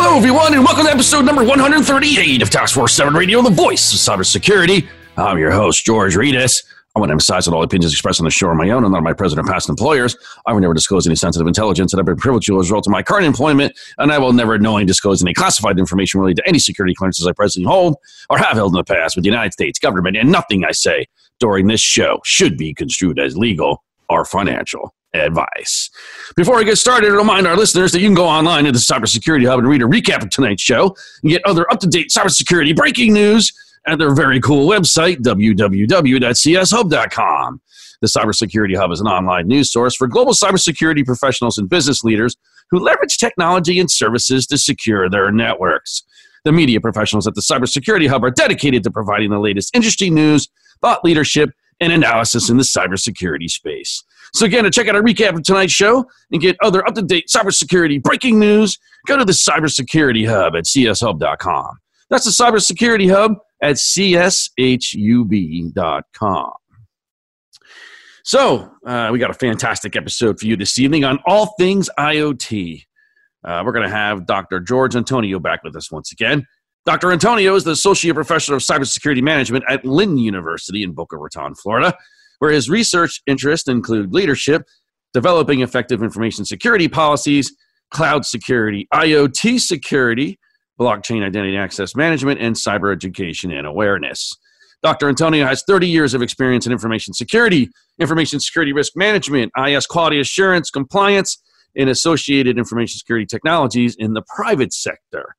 Hello, everyone, and welcome to episode number 138 of Task Force 7 Radio, the voice of cybersecurity. I'm your host, George Rettas. I want to emphasize that all opinions expressed on the show are my own and not my present or past employers. I will never disclose any sensitive intelligence that I've been privileged to as a result of my current employment, and I will never knowingly disclose any classified information related to any security clearances I presently hold or have held in the past with the United States government, and nothing I say during this show should be construed as legal or financial advice. Before I get started, remind our listeners that you can go online to the Cybersecurity Hub and read a recap of tonight's show and get other up to date cybersecurity breaking news at their very cool website, www.cshub.com. The Cybersecurity Hub is an online news source for global cybersecurity professionals and business leaders who leverage technology and services to secure their networks. The media professionals at the Cybersecurity Hub are dedicated to providing the latest industry news, thought leadership, and analysis in the cybersecurity space. So again, to check out our recap of tonight's show and get other up-to-date cybersecurity breaking news, go to the Cybersecurity Hub at cshub.com. That's the Cybersecurity Hub at cshub.com. So, uh, we got a fantastic episode for you this evening on all things IoT. Uh, we're going to have Dr. George Antonio back with us once again. Dr. Antonio is the Associate Professor of Cybersecurity Management at Lynn University in Boca Raton, Florida where his research interests include leadership, developing effective information security policies, cloud security, IoT security, blockchain identity access management, and cyber education and awareness. Dr. Antonio has 30 years of experience in information security, information security risk management, IS quality assurance, compliance, and associated information security technologies in the private sector.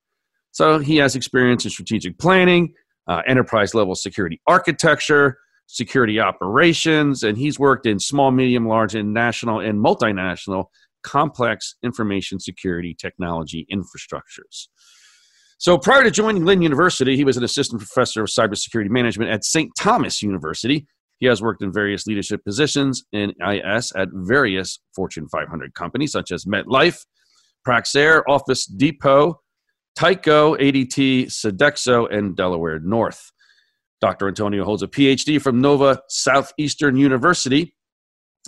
So he has experience in strategic planning, uh, enterprise level security architecture, security operations, and he's worked in small, medium, large, and national and multinational complex information security technology infrastructures. So prior to joining Lynn University, he was an assistant professor of cybersecurity management at St. Thomas University. He has worked in various leadership positions in IS at various Fortune 500 companies such as MetLife, Praxair, Office Depot, Tyco, ADT, Sodexo, and Delaware North. Dr. Antonio holds a PhD from Nova Southeastern University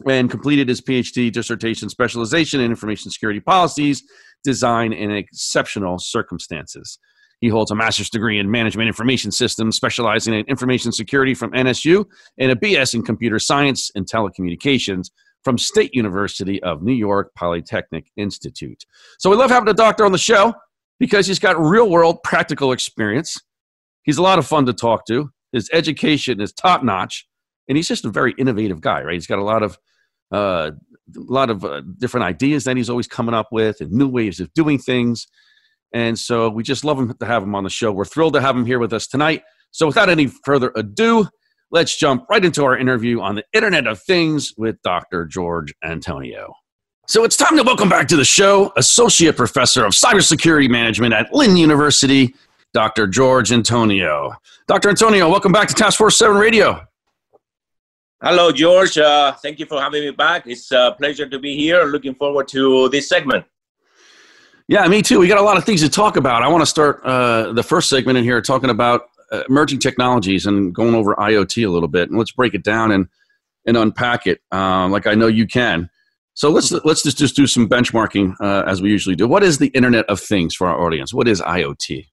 and completed his PhD dissertation specialization in information security policies, design, and exceptional circumstances. He holds a master's degree in management information systems, specializing in information security from NSU, and a BS in computer science and telecommunications from State University of New York Polytechnic Institute. So we love having a doctor on the show because he's got real world practical experience. He's a lot of fun to talk to. His education is top notch, and he's just a very innovative guy, right? He's got a lot of uh, a lot of uh, different ideas that he's always coming up with and new ways of doing things. And so we just love him to have him on the show. We're thrilled to have him here with us tonight. So without any further ado, let's jump right into our interview on the Internet of Things with Dr. George Antonio. So it's time to welcome back to the show Associate Professor of Cybersecurity Management at Lynn University, Dr. George Antonio. Dr. Antonio, welcome back to Task Force 7 Radio. Hello, George. Uh, thank you for having me back. It's a pleasure to be here. Looking forward to this segment. Yeah, me too. We got a lot of things to talk about. I want to start uh, the first segment in here talking about uh, emerging technologies and going over IoT a little bit. And let's break it down and, and unpack it uh, like I know you can. So let's let's just, just do some benchmarking uh, as we usually do. What is the Internet of Things for our audience? What is IoT?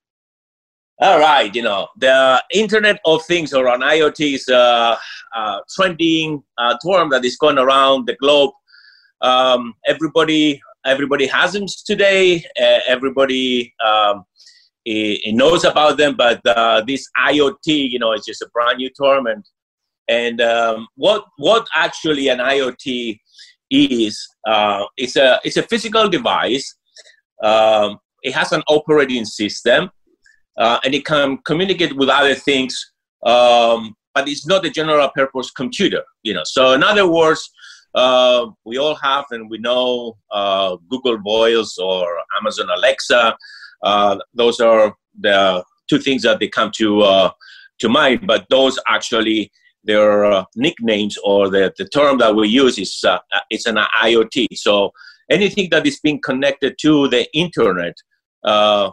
All right, you know, the Internet of Things or an IoT is a, a trending uh, term that is going around the globe. Um, everybody, everybody has them today. Uh, everybody um, it, it knows about them, but uh, this IoT, you know, is just a brand new term. And and um, what what actually an IoT is? Uh, it's a it's a physical device. Um, it has an operating system uh, and it can communicate with other things, um, but it's not a general purpose computer. You know, so in other words, uh, we all have and we know uh, Google Voice or Amazon Alexa. Uh, those are the two things that they come to uh, to mind, but those actually their uh, nicknames or the, the term that we use is it's an IoT. So anything that is being connected to the internet, uh,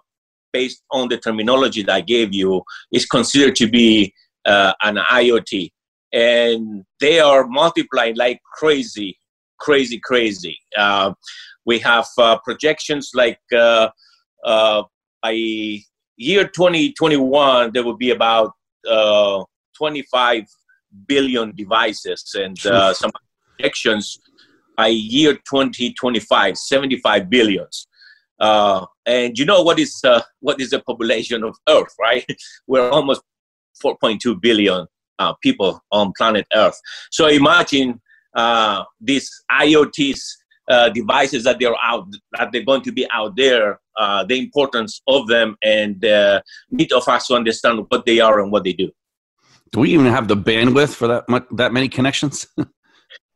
based on the terminology that I gave you, is considered to be uh, an IoT, and they are multiplying like crazy, crazy, crazy. Uh, we have uh, projections like by year 2021 there will be about 25 billion devices and uh, some projections by year 2025 75 billions. Uh, and you know what is uh, what is the population of earth right? We're almost 4.2 billion uh, people on planet earth. So imagine uh, these iots uh, devices that they're out that they're going to be out there the importance of them and need of us to understand what they are and what they do. Do we even have the bandwidth for that much, that many connections?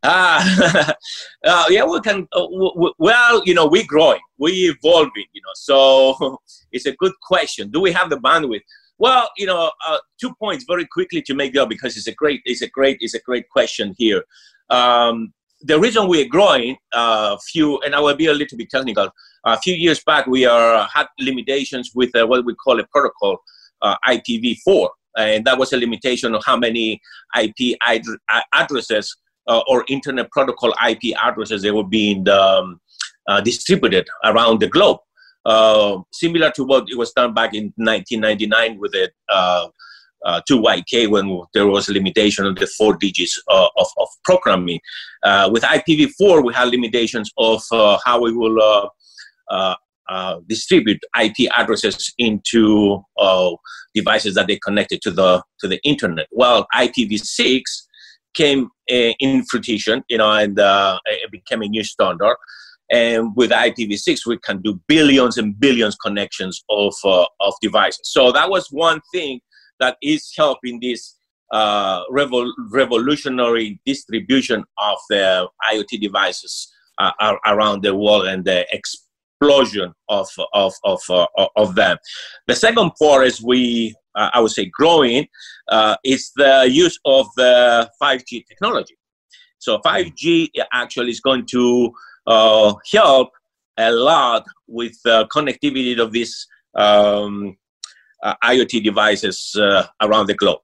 Ah, uh, yeah, we can. Uh, w- well, you know, we're growing, we're evolving. You know, so it's a good question. Do we have the bandwidth? Well, you know, uh, two points very quickly to make up because it's a great, it's a great, it's a great question here. Um, the reason we're growing, a uh, few, and I will be a little bit technical. A few years back, we are had limitations with uh, what we call a protocol, uh, IPv4 and that was a limitation of how many IP ad- addresses uh, or Internet Protocol IP addresses they were being um, uh, distributed around the globe. Uh, similar to what it was done back in 1999 with the uh, uh, 2YK when there was a limitation of the four digits uh, of, of programming. with IPv4, we had limitations of how we will uh, distribute IP addresses into uh, devices that they connected to the to the internet. Well, IPv6 came uh, in fruition, you know, and uh, it became a new standard. And with IPv6, we can do billions and billions connections of uh, of devices. So that was one thing that is helping this uh, revol- revolutionary distribution of the IoT devices around the world and the explosion of of of uh, of them. The second part is we uh, I would say growing uh, is the use of the 5G technology. So 5G actually is going to uh, help a lot with the connectivity of these um, uh, IoT devices uh, around the globe.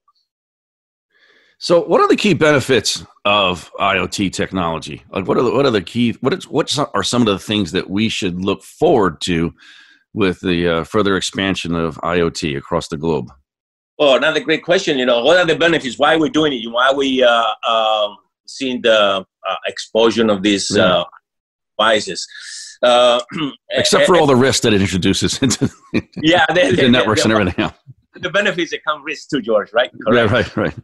So, what are the key benefits of IoT technology? Like, what are the, what are the key what is what are some of the things that we should look forward to with the uh, further expansion of IoT across the globe? Oh, another great question. You know, what are the benefits? Why are we doing it? Why are we uh, um, seeing the uh, explosion of these yeah. Uh, devices? Uh, Except for all the risks that it introduces into yeah, they, the networks they, and everything else the benefits that come risk too, George, right? Correct. Right, right,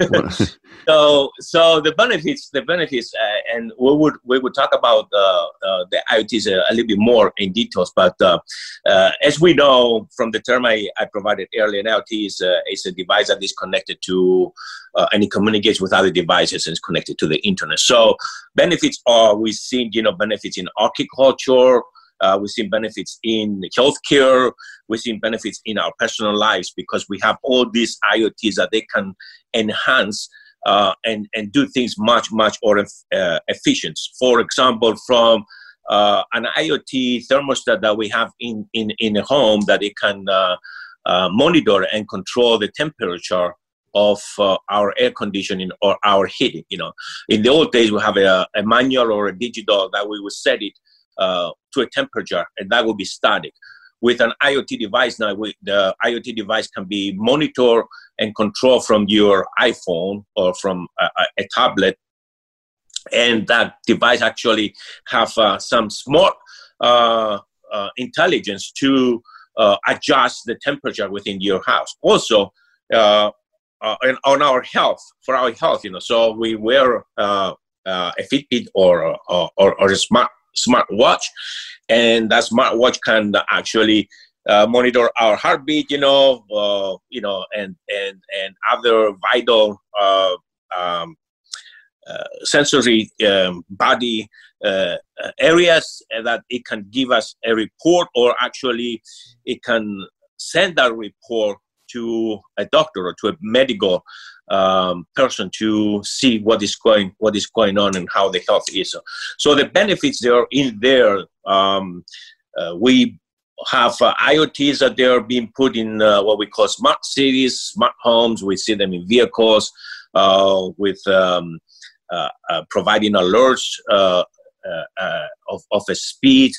right. so, so the benefits, the benefits, uh, and we would we would talk about uh, uh, the IoTs a, a, little bit more in details. But uh, uh, as we know from the term I, I provided earlier, an IoT is a, is a device that is connected to uh, and it communicates with other devices and is connected to the internet. So, benefits are we've seen you know benefits in agriculture. Uh, we've seen benefits in healthcare. We've seen benefits in our personal lives because we have all these IoTs that they can enhance uh, and, and do things much, much more uh, efficient. For example, from uh, an IoT thermostat that we have in, in, in a home that it can uh, uh, monitor and control the temperature of uh, our air conditioning or our heating. You know, in the old days we have a, a manual or a digital that we would set it uh, to a temperature, and that will be static. With an IoT device now, we, the IoT device can be monitored and controlled from your iPhone or from a, a tablet, and that device actually have uh, some smart uh, uh, intelligence to uh, adjust the temperature within your house. Also, uh, and on our health, for our health, you know, so we wear uh, uh, a Fitbit or, or, or, a smart smartwatch, and that smartwatch can actually uh, monitor our heartbeat, you know, uh, you know, and and and other vital uh, um, uh, sensory um, body uh, areas that it can give us a report, or actually it can send that report to a doctor or to a medical um, person to see what is going what is going on and how the health is. So the benefits they are in there. Um, uh, we have uh, IoTs that they are being put in uh, what we call smart cities, smart homes. We see them in vehicles uh, with um, uh, uh, providing alerts of, of a speed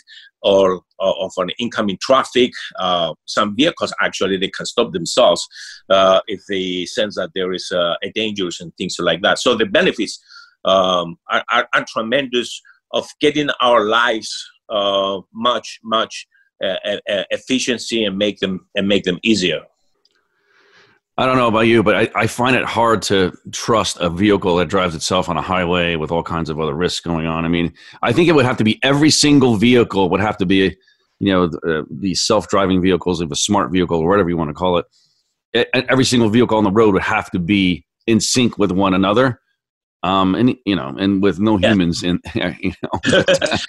or, or of an incoming traffic. Uh, some vehicles actually they can stop themselves uh, if they sense that there is uh, a danger and things like that. So the benefits um, are, are, are, tremendous of getting our lives uh, much much uh, efficiency and make them and make them easier. I don't know about you, but I, I, find it hard to trust a vehicle that drives itself on a highway with all kinds of other risks going on. I mean, I think it would have to be every single vehicle would have to be, you know, uh, these self-driving vehicles, of a smart vehicle or whatever you want to call it. Every single vehicle on the road would have to be in sync with one another. Um, and you know, and with no yeah. humans in, you know.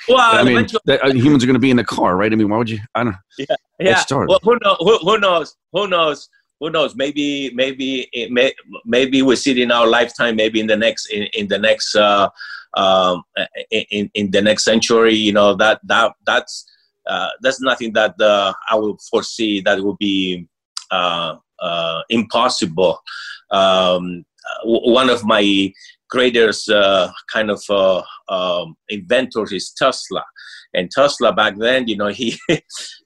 well, I mean, that, uh, humans are going to be in the car, right? I mean, why would you? I don't. Yeah, yeah. Well, who, know, who, who knows? Who knows? Who knows maybe maybe may, maybe we see it in our lifetime maybe in the next in, in the next uh, um, in, in the next century you know that that that's uh, that's nothing that uh, I will foresee that will be uh, uh, impossible. Um, one of my greatest uh, kind of um, inventors is Tesla, and Tesla back then, you know, he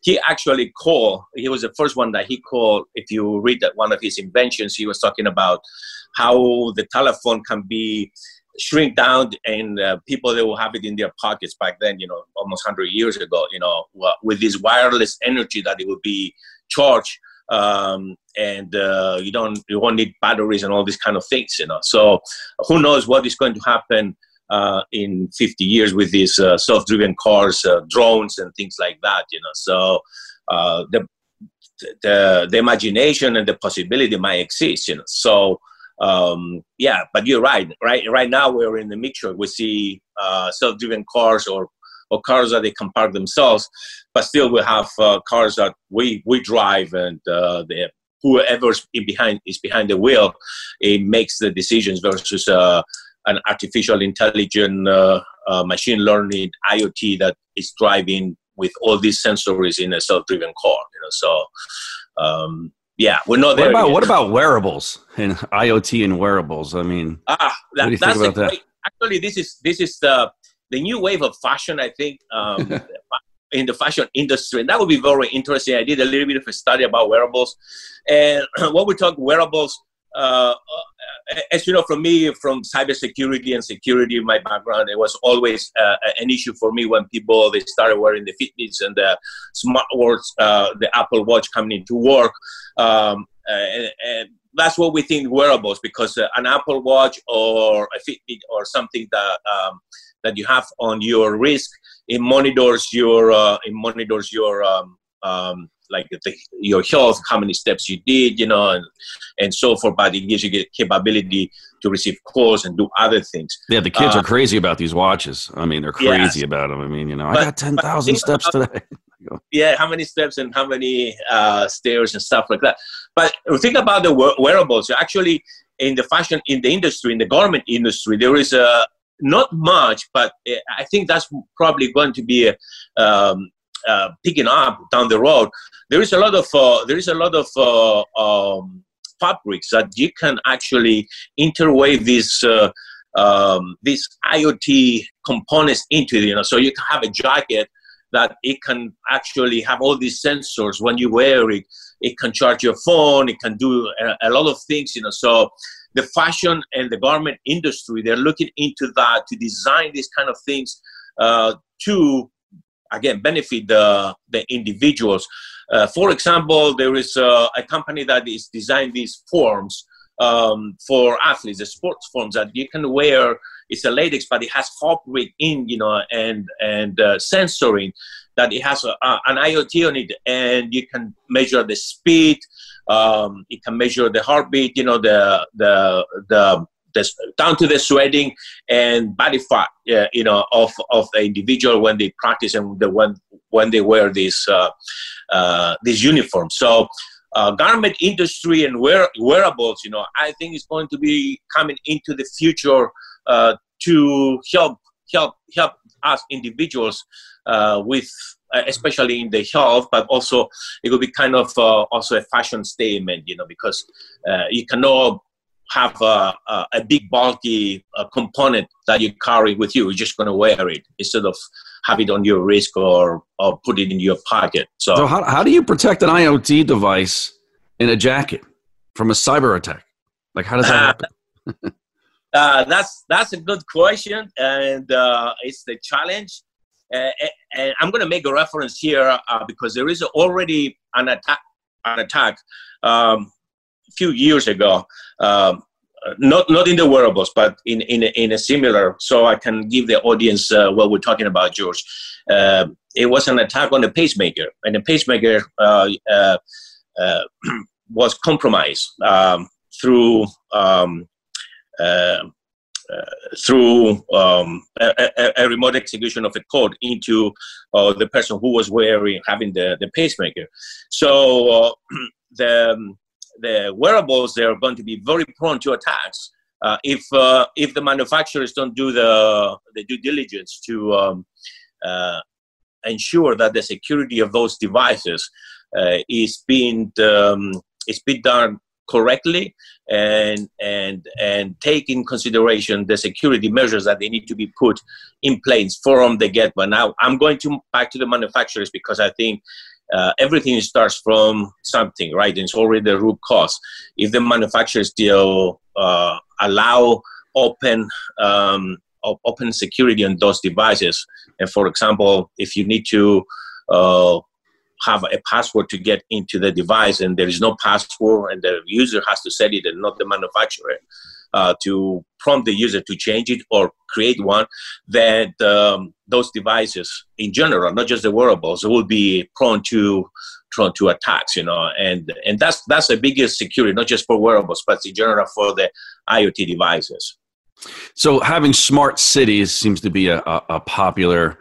he actually called. He was the first one that he called. If you read that one of his inventions, he was talking about how the telephone can be shrink down and uh, people that will have it in their pockets back then you know almost 100 years ago you know with this wireless energy that it would be charged um, and uh, you don't you won't need batteries and all these kind of things you know so who knows what is going to happen in 50 years with these uh, self-driven cars, uh, drones, and things like that. You know, so uh, the, the the imagination and the possibility might exist. You know, so um, yeah, but you're right. Right, right now we're in the mixture. We see uh, self-driven cars or or cars that they can park themselves, but still we have uh, cars that we we drive and the whoever's behind is behind the wheel it makes the decisions versus uh, an artificial intelligent uh, uh, machine learning IoT that is driving with all these sensors in a self-driven car. You know, so um, yeah, we're not there. What about, what about wearables and IoT and wearables? I mean, ah, that, what do you think about that? Actually, this is this is the the new wave of fashion. I think. Um, in the fashion industry, and that would be very interesting. I did a little bit of a study about wearables, and when we talk wearables, uh, as you know, from me, from cybersecurity and security, in my background, it was always uh, an issue for me when people they started wearing the Fitbits and the smartwatch, uh, the Apple Watch coming into work. Um, and, and, that's what we think wearables because uh, an Apple Watch or a Fitbit or something that um, that you have on your wrist, it monitors your uh, it monitors your um, um, like the, your health, how many steps you did, you know, and, and so forth. But it gives you the capability to receive calls and do other things. Yeah, the kids uh, are crazy about these watches. I mean, they're crazy about them. I mean, you know, but, I got 10,000 steps today. yeah, how many steps and how many uh, stairs and stuff like that. But think about the wearables. Actually, in the fashion, in the industry, in the garment industry, there is a not much, but eh, I think that's probably going to be a, um, uh, picking up down the road, there is a lot of uh, there is a lot of uh, um, fabrics that you can actually interweave these uh, um, these IoT components into. You know, so you can have a jacket that it can actually have all these sensors when you wear it. It can charge your phone. It can do a, a lot of things. You know, so the fashion and the garment industry they're looking into that to design these kind of things uh, to again benefit the, the individuals. Uh, for example, there is a, a, company that is designed these forms um, for athletes, the sports forms that you can wear. It's a latex, but it has fabric in, you know, and and uh, sensoring that it has a, a, an IoT on it, and you can measure the speed. Um, it can measure the heartbeat, you know, the the the this, down to the sweating and body fat, uh, you know, of of the individual when they practice and the when when they wear this uh, uh, this uniform. So. Uh, garment industry and wear, wearables, you know, I think is going to be coming into the future uh, to help help help us individuals uh, with especially in the health, but also it will be kind of uh, also a fashion statement, you know, because uh, you cannot have a, a, a big bulky uh, component that you carry with you. You're just going to wear it instead of have it on your wrist or, or put it in your pocket. So, so how, how do you protect an IoT device in a jacket from a cyber attack? Like, how does that happen? Uh, that's that's a good question, and uh, it's the challenge. Uh, and I'm going to make a reference here uh, because there is already an attack, an attack um, few years ago. Um, not not in the wearables, but in in a, in a similar. So I can give the audience uh, what we're talking about, George. Uh, it was an attack on the pacemaker, and the pacemaker was compromised um, through um, uh, uh, through um, a, a, remote execution of a code into uh, the person who was wearing having the, the pacemaker. So uh, the um, the wearables they are going to be very prone to attacks uh, if uh, if the manufacturers don't do the the due diligence to um, uh, ensure that the security of those devices is being um, is being done correctly and and and take in consideration the security measures that they need to be put in place from the get go. Now I'm going to back to the manufacturers because I think uh, everything starts from something, right? It's already the root cause. If the manufacturers still uh, allow open um, open security on those devices, and for example, if you need to uh, have a password to get into the device and there is no password and the user has to set it and not the manufacturer uh, to prompt the user to change it or create one, then um, those devices in general, not just the wearables, will be prone to prone to attacks, you know, and and that's that's the biggest security, not just for wearables, but in general for the IoT devices. So having smart cities seems to be a, a, a popular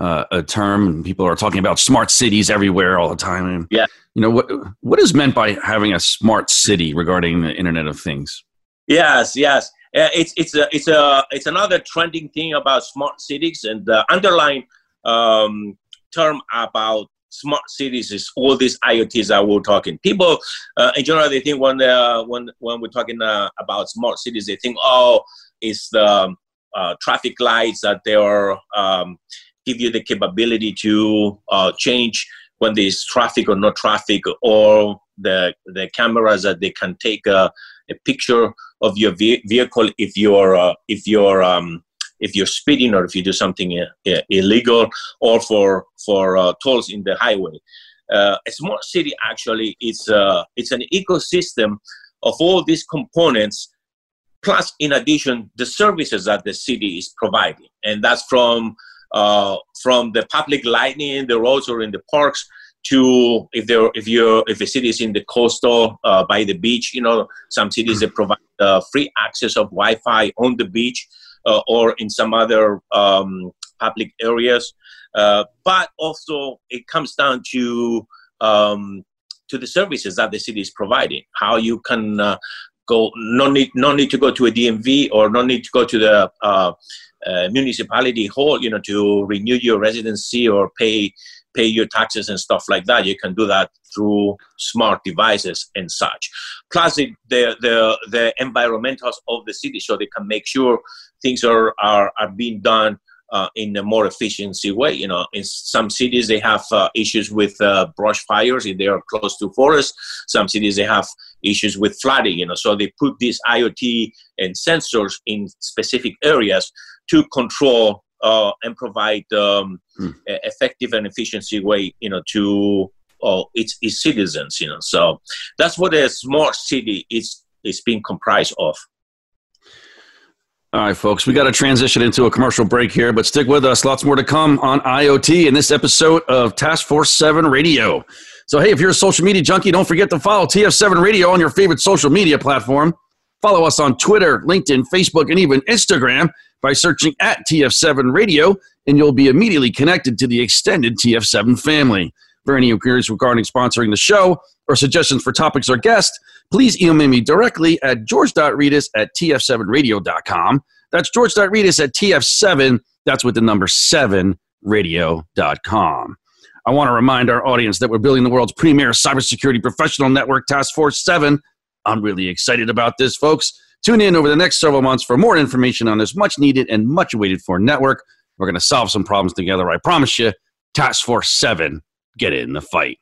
uh, a term. People are talking about smart cities everywhere all the time. And, yeah. You know what? What is meant by having a smart city regarding the Internet of Things? Yes, yes. Uh, it's it's a it's a it's another trending thing about smart cities, and the underlying um, term about smart cities is all these IoTs that we're talking. People uh, in general they think when uh, when when we're talking uh, about smart cities, they think oh, it's the uh, traffic lights that they are um, give you the capability to uh, change when there's traffic or no traffic, or the the cameras that they can take a, a picture of your ve- vehicle if you're uh, if you're um, if you're speeding or if you do something uh, illegal, or for for uh, tolls in the highway. Uh, a smart city actually it's uh, it's an ecosystem of all these components plus in addition the services that the city is providing and that's from uh, from the public lighting in the roads or in the parks to if there if you're if a city is in the coastal uh, by the beach you know some cities that provide uh, free access of wi-fi on the beach uh, or in some other um, public areas. Uh, but also it comes down to um, to the services that the city is providing how you can uh, go no need no need to go to a dmv or no need to go to the uh, uh, municipality hall, you know, to renew your residency or pay pay your taxes and stuff like that. You can do that through smart devices and such. Plus, the the the, the environmentals of the city, so they can make sure things are are, are being done uh, in a more efficiency way. You know, in some cities they have uh, issues with uh, brush fires if they are close to forests. Some cities they have issues with flooding. You know, so they put these IoT and sensors in specific areas to control uh, and provide um, hmm. effective and efficiency way, you know, to uh, its, its citizens, you know. So that's what a smart city is is being comprised of. All right, folks, we got to transition into a commercial break here, but stick with us. Lots more to come on IoT in this episode of Task Force 7 Radio. So, hey, if you're a social media junkie, don't forget to follow TF7 Radio on your favorite social media platform. Follow us on Twitter, LinkedIn, Facebook, and even Instagram by searching at TF7 Radio, and you'll be immediately connected to the extended TF7 family. For any inquiries regarding sponsoring the show or suggestions for topics or guests, please email me directly at george.rettas at tf7radio.com. That's george.rettas at tf7, that's with the number 7 radio.com. I want to remind our audience that we're building the world's premier cybersecurity professional network, Task Force 7. I'm really excited about this, folks. Tune in over the next several months for more information on this much needed and much awaited for network. We're going to solve some problems together, I promise you. Task Force 7, get in the fight.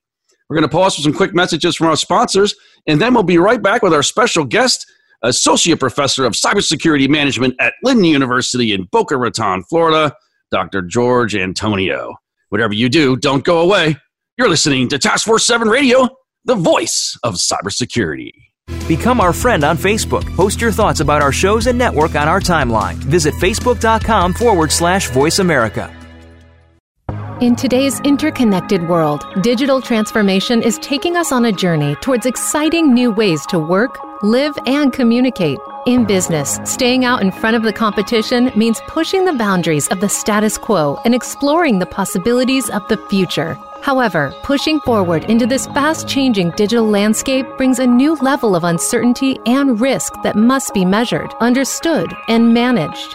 We're going to pause for some quick messages from our sponsors, and then we'll be right back with our special guest, Associate Professor of Cybersecurity Management at Lynn University in Boca Raton, Florida, Dr. George Antonio. Whatever you do, don't go away. You're listening to Task Force 7 Radio, the voice of cybersecurity. Become our friend on Facebook. Post your thoughts about our shows and network on our timeline. Visit facebook.com forward slash voice America. In today's interconnected world, digital transformation is taking us on a journey towards exciting new ways to work, live, and communicate. In business, staying out in front of the competition means pushing the boundaries of the status quo and exploring the possibilities of the future. However, pushing forward into this fast changing digital landscape brings a new level of uncertainty and risk that must be measured, understood, and managed.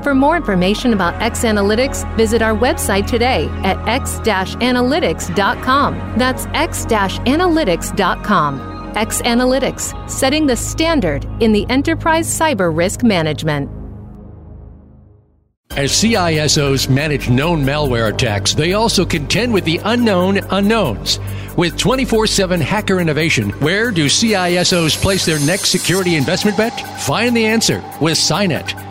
For more information about X Analytics, visit our website today at x-analytics.com. That's x-analytics.com. X Analytics, setting the standard in the enterprise cyber risk management. As CISOs manage known malware attacks, they also contend with the unknown unknowns. With 24 7 hacker innovation, where do CISOs place their next security investment bet? Find the answer with SINET.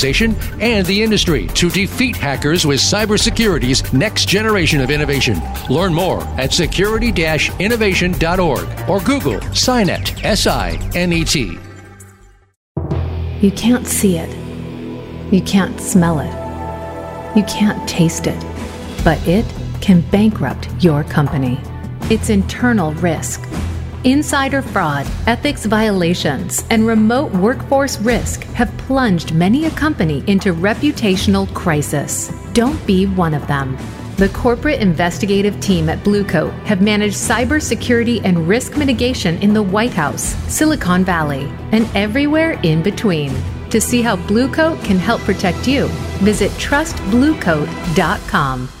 and the industry to defeat hackers with cybersecurity's next generation of innovation. Learn more at security-innovation.org or Google SINET, S-I-N-E-T. You can't see it. You can't smell it. You can't taste it. But it can bankrupt your company. It's internal risk. Insider fraud, ethics violations, and remote workforce risk have plunged many a company into reputational crisis. Don't be one of them. The corporate investigative team at Bluecoat have managed cybersecurity and risk mitigation in the White House, Silicon Valley, and everywhere in between. To see how Bluecoat can help protect you, visit trustbluecoat.com.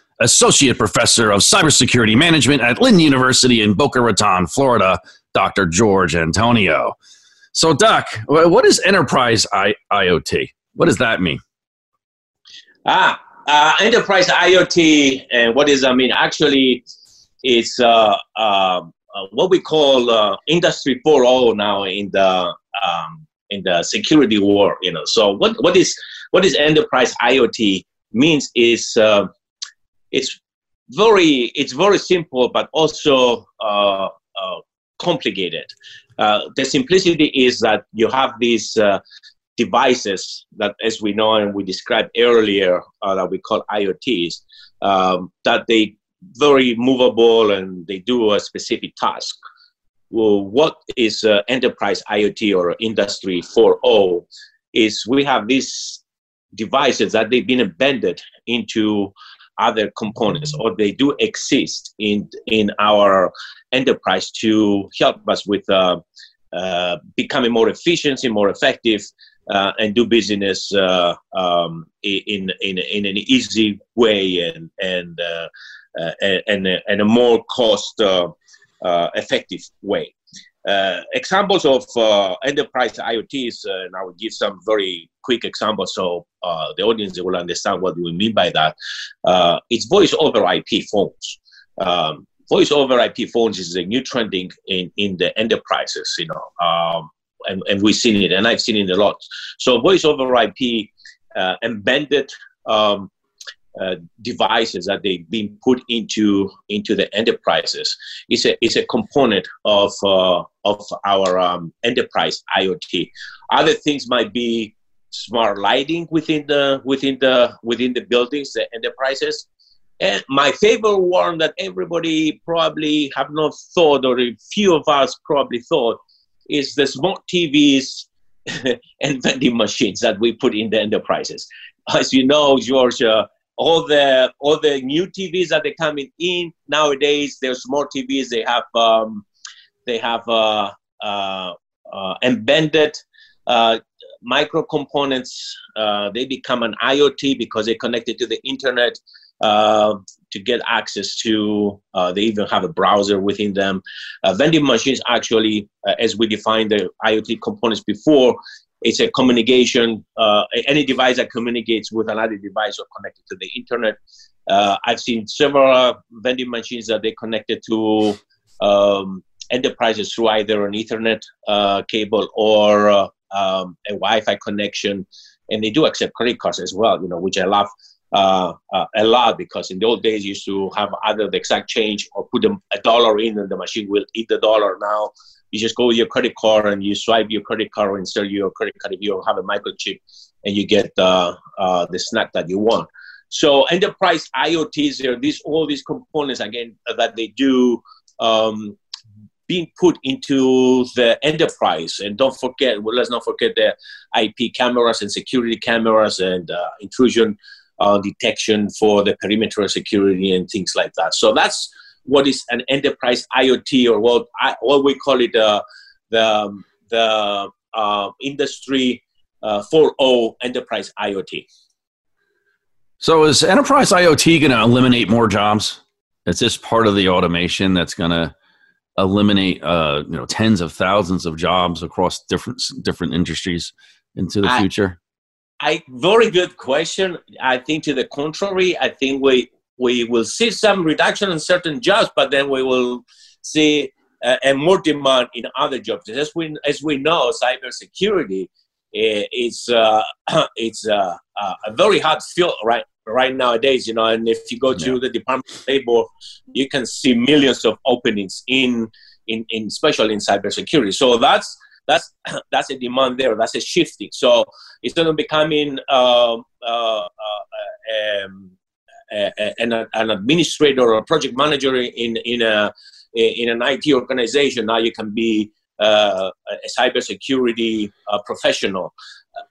Associate Professor of Cybersecurity Management at Lynn University in Boca Raton, Florida, Dr. George Antonio. So, Doc, what is enterprise I- IoT? What does that mean? Ah, Uh, enterprise IoT and what does I mean actually it's uh, uh, what we call uh, industry 4.0 now in the um, in the security world. you know so what what is what is enterprise IoT means is uh, it's very it's very simple but also uh, uh, complicated. Uh, the simplicity is that you have these uh, devices that as we know and we described earlier uh, that we call iots um, that they very movable and they do a specific task. Well, what is uh, enterprise iot or industry 4.0 is we have these devices that they've been embedded into other components or they do exist in in our enterprise to help us with uh, uh, becoming more efficient and more effective uh, and do business uh, um, in, in in an easy way and and uh, uh, and, and a more cost effective way. Uh, examples of uh, enterprise IoTs, uh, and I will give some very quick examples so uh, the audience will understand what we mean by that. Uh, it's voice over IP phones. Um, voice over IP phones is a new trending in, in the enterprises, you know, um, and, and we've seen it, and I've seen it a lot. So voice over IP embedded um, uh, devices that they've been put into into the enterprises is a is a component of uh, of our um, enterprise IoT. Other things might be smart lighting within the within the within the buildings, the enterprises. And my favorite one that everybody probably have not thought, or a few of us probably thought, is the smart TVs and vending machines that we put in the enterprises. As you know, George, uh, all the all the new TVs that are coming in nowadays, they're smart TVs. They have um, they have uh, uh, uh, embedded uh, micro components. Uh, they become an IoT because they're connected to the internet uh, to get access to. they even have a browser within them. vending machines actually, as we defined the IoT components before, it's a communication, uh, any device that communicates with another device or connected to the internet. Uh, I've seen several vending machines that they connected to um, enterprises through either an Ethernet uh, cable or uh, um, a Wi-Fi connection, and they do accept credit cards as well. You know, which I love uh, uh, a lot because in the old days you used to have either the exact change or put a dollar in and the machine will eat the dollar. Now you just go with your credit card and you swipe your credit card or insert your credit card if you have a microchip and you get uh, uh, the snack that you want. So enterprise IoTs, there these all these components again that they do um, being put into the enterprise. And don't forget, well, let's not forget the IP cameras and security cameras and uh, intrusion uh, detection for the perimeter security and things like that. So that's what is an enterprise IoT or what I, what we call it uh, the um, the uh, industry uh, 4.0 enterprise IoT. So is enterprise IoT going to eliminate more jobs? Is this part of the automation that's going to eliminate uh, you know tens of thousands of jobs across different different industries into the I, future? I very good question. I think to the contrary, I think we we will see some reduction in certain jobs, but then we will see uh, and more demand in other jobs. As we as we know, cybersecurity eh, is uh, it's uh, uh, a very hot field right right nowadays. You know, and if you go to the Department of Labor, you can see millions of openings in in, in especially in cybersecurity. So that's that's that's a demand there. That's a shifting. So it's going to becoming um, uh, uh, um, an, an administrator or a project manager in in a in an IT organization. Now you can be uh, a cybersecurity uh, professional.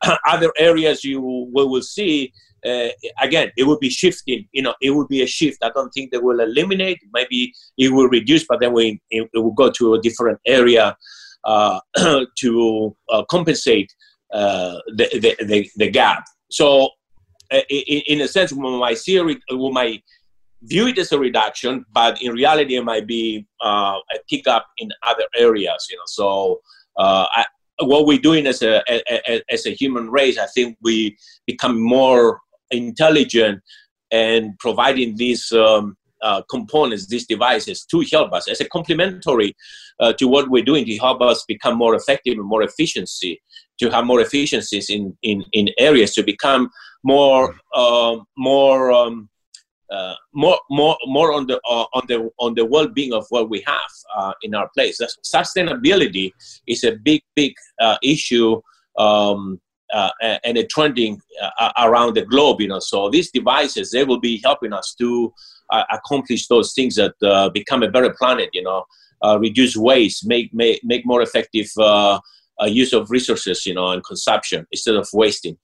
Other areas you will, will see. Uh, again, it will be shifting. You know, it will be a shift. I don't think they will eliminate. Maybe it will reduce, but then we it, it will go to a different area uh, to uh, compensate uh, the, the, the, the gap. So in, a sense, we might see a, might view it as a reduction, but in reality, it might be uh, a pickup in other areas. You know, so uh, I, what we're doing as a, a, as a human race, I think we become more intelligent and providing these um, uh, components, these devices to help us as a complementary uh, to what we're doing to help us become more effective and more efficiency, to have more efficiencies in, in, in areas, to become more uh, more um, uh, more more more on the uh, on the on the well-being of what we have uh, in our place. Sustainability is a big big issue. Um, uh, and a trending uh, around the globe. You know, so these devices they will be helping us to uh, accomplish those things that uh, become a better planet. You know, uh, reduce waste, make make make more effective uh, use of resources. You know, and consumption instead of wasting.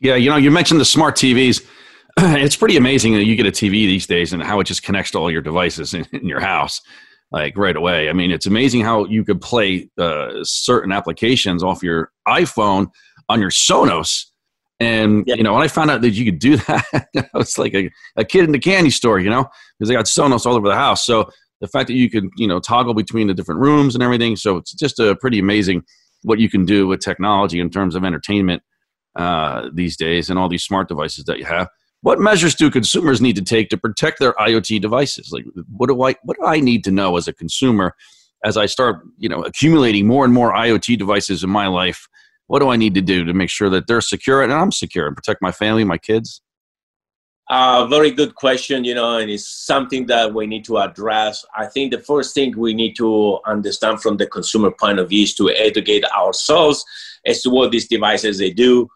Yeah, you know, you mentioned the smart TVs. It's pretty amazing that you get a TV these days and how it just connects to all your devices in, in your house like right away. I mean, it's amazing how you could play uh, certain applications off your iPhone on your Sonos. And yeah. you know, when I found out that you could do that, I was like a, a kid in the candy store, you know, because they got Sonos all over the house. So the fact that you can, you know, toggle between the different rooms and everything, so it's just a pretty amazing what you can do with technology in terms of entertainment uh, these days and all these smart devices that you have what measures do consumers need to take to protect their IoT devices? Like, what do I what do I need to know as a consumer as I start, you know, accumulating more and more IoT devices in my life? What do I need to do to make sure that they're secure and I'm secure and protect my family, my kids? Uh, very good question, you know, and it's something that we need to address. I think the first thing we need to understand from the consumer point of view is to educate ourselves as to what these devices they do,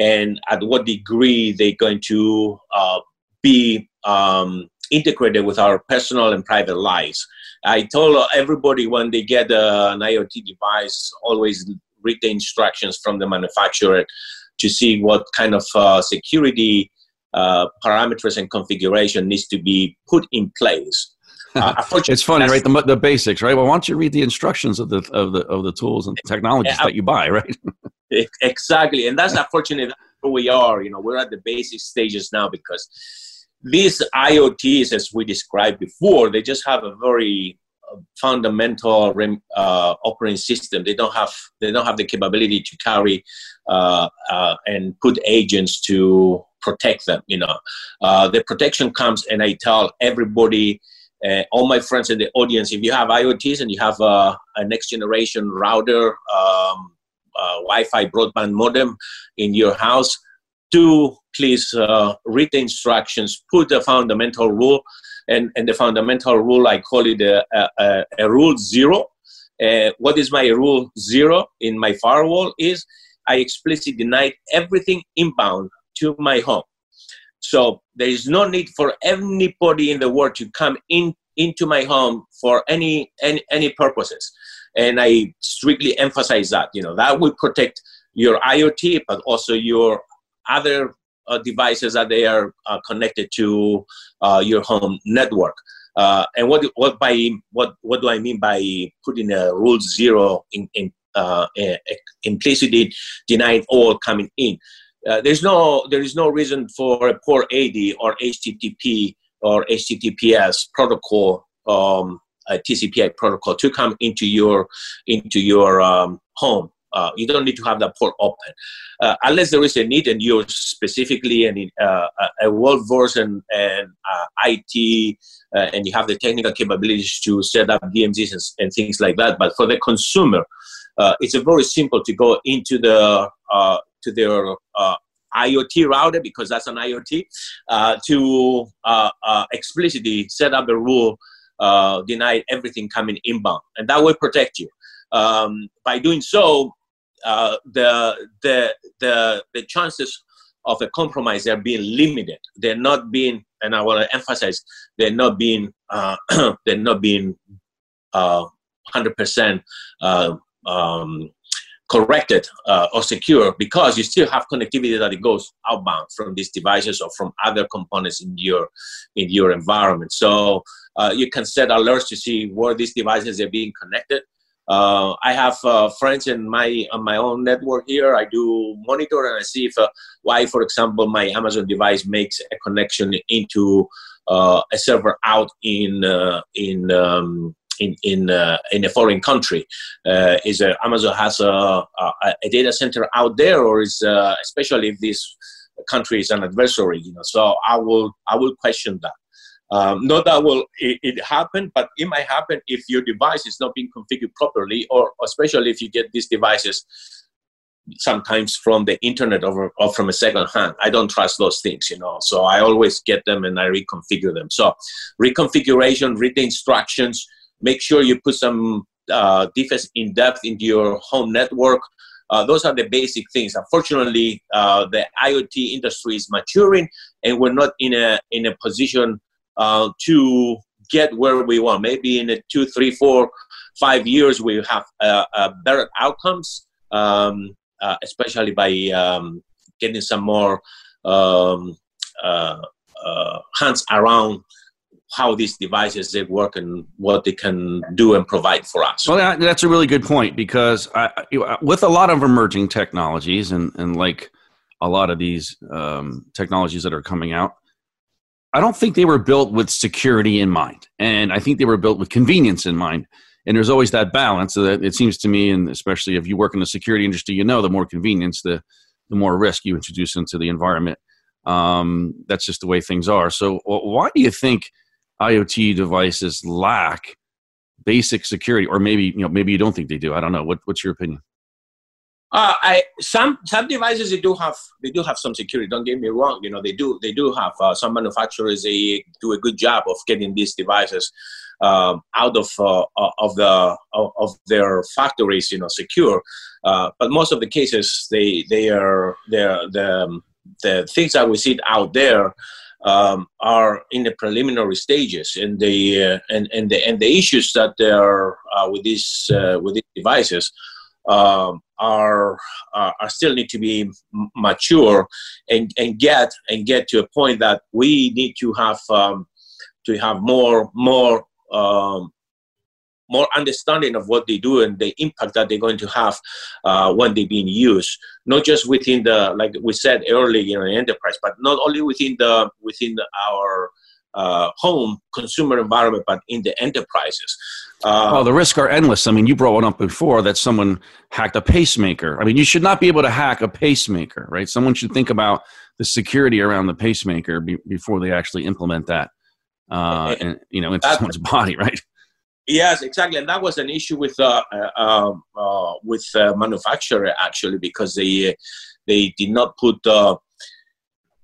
and at what degree they're going to uh, be um, integrated with our personal and private lives. I told everybody when they get uh, an IoT device, always read the instructions from the manufacturer to see what kind of uh, security uh, parameters and configuration needs to be put in place. Uh, it's funny, right? The, the basics, right? Well, why don't you read the instructions of the of the of the tools and technologies yeah, that you buy, right? exactly, and that's unfortunate where we are. You know, we're at the basic stages now because these IoTs, as we described before, they just have a very uh, fundamental uh, operating system. They don't have they don't have the capability to carry uh, uh, and put agents to protect them. You know, uh, the protection comes, and I tell everybody uh, all my friends in the audience, if you have IoTs and you have a next generation router, um, Wi-Fi broadband modem in your house, do please uh, read the instructions, put a fundamental rule, and, and the fundamental rule I call it a, a, a rule zero. Uh, what is my rule zero in my firewall is I explicitly deny everything inbound to my home. So there is no need for anybody in the world to come in into my home for any any, any purposes. And I strictly emphasize that. You know that will protect your IoT, but also your other uh, devices that they are uh, connected to uh, your home network. Uh, and what what by what what do I mean by putting a rule zero in, in uh, implicitly denying all coming in? Uh, there's no there is no reason for a port 80 or HTTP or HTTPS protocol, um, TCP/IP protocol to come into your into your um, home. Uh, you don't need to have that port open uh, unless there is a need and you're specifically and uh, a well versed and, and uh, IT uh, and you have the technical capabilities to set up DMZs and, and things like that. But for the consumer, uh, it's very simple to go into the to their IoT router because that's an IoT to explicitly set up a rule uh, deny everything coming inbound, and that will protect you. Um, by doing so, uh, the the the the chances of a compromise are being limited. They're not being, and I want to emphasize, they're not being uh, they're not being hundred percent um, corrected uh, or secure because you still have connectivity that it goes outbound from these devices or from other components in your in your environment so uh, you can set alerts to see where these devices are being connected uh, I have uh, friends in my on my own network here. I do monitor and I see if uh, why, for example, my Amazon device makes a connection into uh, a server out in in um, in in uh, in a foreign country? Uh, is uh, Amazon has a, a, a, data center out there, or is uh, especially if this country is an adversary. You know, so I will I will question that. Um, not that will it, it, happen, but it might happen if your device is not being configured properly, or especially if you get these devices sometimes from the internet or, or from a second hand. I don't trust those things, you know. So I always get them and I reconfigure them. So reconfiguration, read the instructions, make sure you put some uh, defense in depth into your home network. Uh, those are the basic things. Unfortunately, uh, the IoT industry is maturing, and we're not in a in a position uh, to get where we want. Maybe in a two, three, four, five years, we have uh, uh, better outcomes, um, especially by um, getting some more um, hands around how these devices they work and what they can do and provide for us. Well, that's a really good point because I, with a lot of emerging technologies and, and like a lot of these um, technologies that are coming out, I don't think they were built with security in mind, and I think they were built with convenience in mind. And there's always that balance. That it seems to me, and especially if you work in the security industry, you know, the more convenience, the the more risk you introduce into the environment. Um, that's just the way things are. So, why do you think IoT devices lack basic security, or maybe you know maybe you don't think they do. I don't know. What, what's your opinion? Uh, I some some devices they do have they do have some security. Don't get me wrong. You know they do they do have uh, some manufacturers they do a good job of getting these devices um, out of uh, of the of their factories. You know secure. Uh, but most of the cases they they are they the the things that we see out there um, are in the preliminary stages, and the uh, and and the and the issues that there are uh, with these uh, with these devices um, are are still need to be mature and and get and get to a point that we need to have um, to have more more um, more understanding of what they do and the impact that they're going to have uh, when they're being used not just within the like we said earlier you know enterprise but not only within the within the, our uh, home consumer environment, but in the enterprises. Uh, well, the risks are endless. I mean, you brought one up before that someone hacked a pacemaker. I mean, you should not be able to hack a pacemaker, right? Someone should think about the security around the pacemaker be, before they actually implement that, uh, and, you know, into someone's body, right? Yes, exactly, and that was an issue with uh, uh, um, uh, with uh, manufacturer actually because they they did not put uh,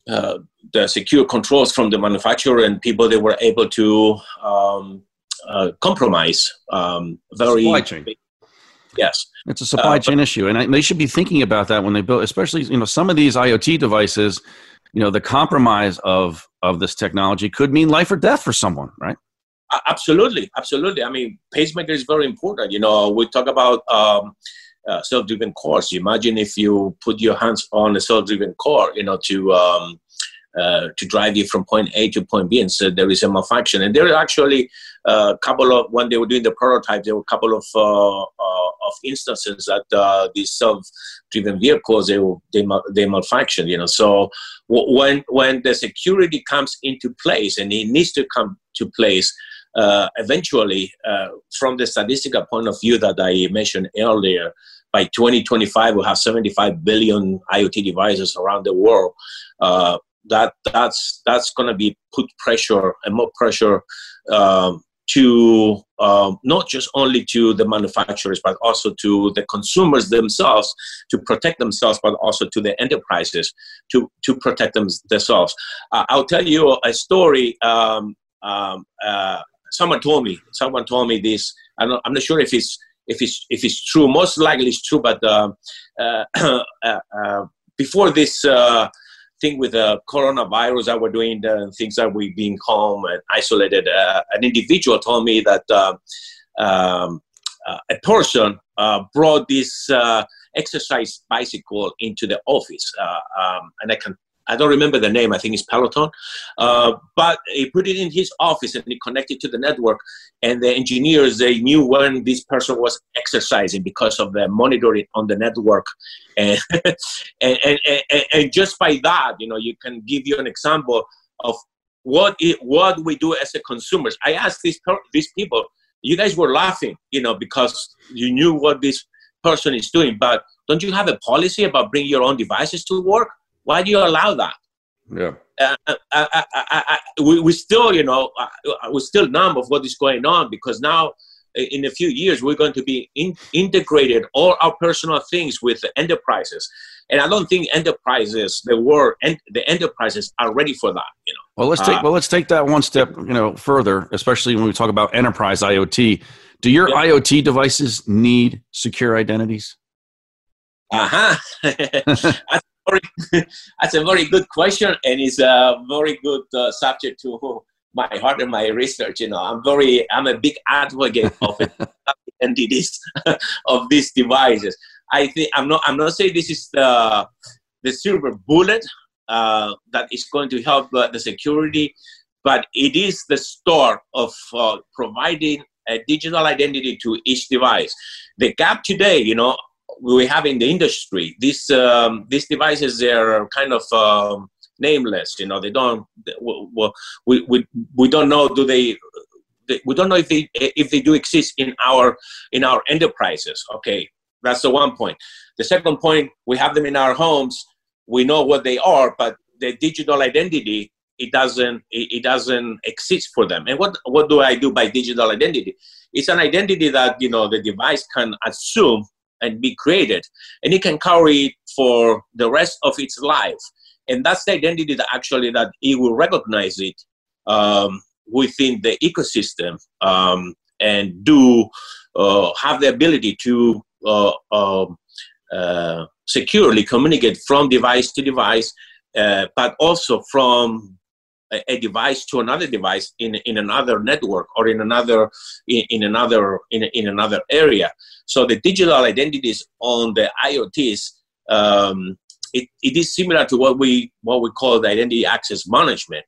uh, the secure controls from the manufacturer and people they were able to um, compromise um, very supply chain. Yes, it's a supply chain but, issue, and I, they should be thinking about that when they build, especially you know some of these IoT devices. You know, the compromise of of this technology could mean life or death for someone, right? Absolutely, absolutely. I mean, pacemaker is very important. You know, we talk about um, uh, self-driven cars. Imagine if you put your hands on a self-driven car, you know, to um, uh, to drive you from point A to point B, and so there is a malfunction. And there are actually a uh, couple of when they were doing the prototype, there were a couple of uh, uh of instances that uh, these self-driven vehicles they they they malfunction. You know, so when when the security comes into place, and it needs to come to place uh, eventually, uh, from the statistical point of view that I mentioned earlier, by 2025 we'll have 75 billion IoT devices around the world. Uh, that that's that's going to be put pressure and more pressure um, to um, not just only to the manufacturers but also to the consumers themselves to protect themselves but also to the enterprises to to protect them, themselves uh, i'll tell you a story um, um, uh, someone told me someone told me this. I'm not, I'm not sure if it's if it's if it's true. Most likely it's true but uh, uh, uh, uh before this uh, thing with the coronavirus that we're doing the things that we've been home and isolated an individual told me that um, a person brought this exercise bicycle into the office. Um, and i can I don't remember the name. I think it's Peloton. Uh, but he put it in his office and he connected to the network. And the engineers they knew when this person was exercising because of the monitoring on the network. And and, and, and, and, just by that, you know, you can give you an example of what it, what we do as a consumers. I asked these these people. You guys were laughing, you know, because you knew what this person is doing. But don't you have a policy about bringing your own devices to work? Why do you allow that? Yeah. Uh, I, I, I, we, we still, you know, uh, uh, we're still numb of what is going on because now uh, in a few years we're going to be in, integrated all our personal things with the enterprises and i don't think enterprises the world and the enterprises are ready for that you know well let's take uh, well let's take that one step you know further especially when we talk about enterprise iot do your yeah. iot devices need secure identities uh-huh that's, very, that's a very good question and it's a very good uh, subject to my heart and my research. You know, I'm very, I'm a big advocate of entities of these devices. I think I'm not, I'm not saying this is the the silver bullet uh, that is going to help uh, the security, but it is the start of uh, providing a digital identity to each device. The gap today, you know, we have in the industry, these um, these devices they're kind of um, nameless. You know, they don't. We we we don't know. Do they? We don't know if they if they do exist in our in our enterprises. Okay, that's the one point. The second point, we have them in our homes. We know what they are, but the digital identity it doesn't it doesn't exist for them. And what what do I do by digital identity? It's an identity that you know the device can assume and be created, and it can carry it for the rest of its life. And that's the identity that actually that it will recognize it um, within the ecosystem um, and do uh, have the ability to uh, um, uh, securely communicate from device to device, uh, but also from a, a, device to another device in, in another network or in another in, in another in, in another area. So the digital identities on the IoTs um, it, it is similar to what we what we call the identity access management,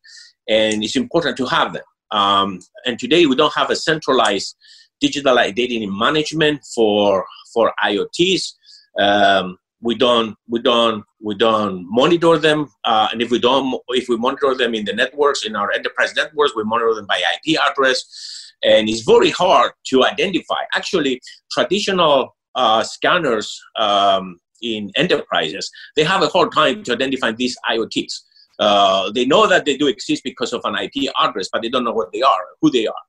and it's important to have them. Um, and today we don't have a centralized digital identity management for for IoTs. Um, we don't we don't we don't monitor them, uh, and if we don't if we monitor them in the networks in our enterprise networks, we monitor them by IP address, and it's very hard to identify. Actually, traditional uh, scanners um, in enterprises, they have a hard time to identify these IoTs. Uh, they know that they do exist because of an IP address, but they don't know what they are, who they are.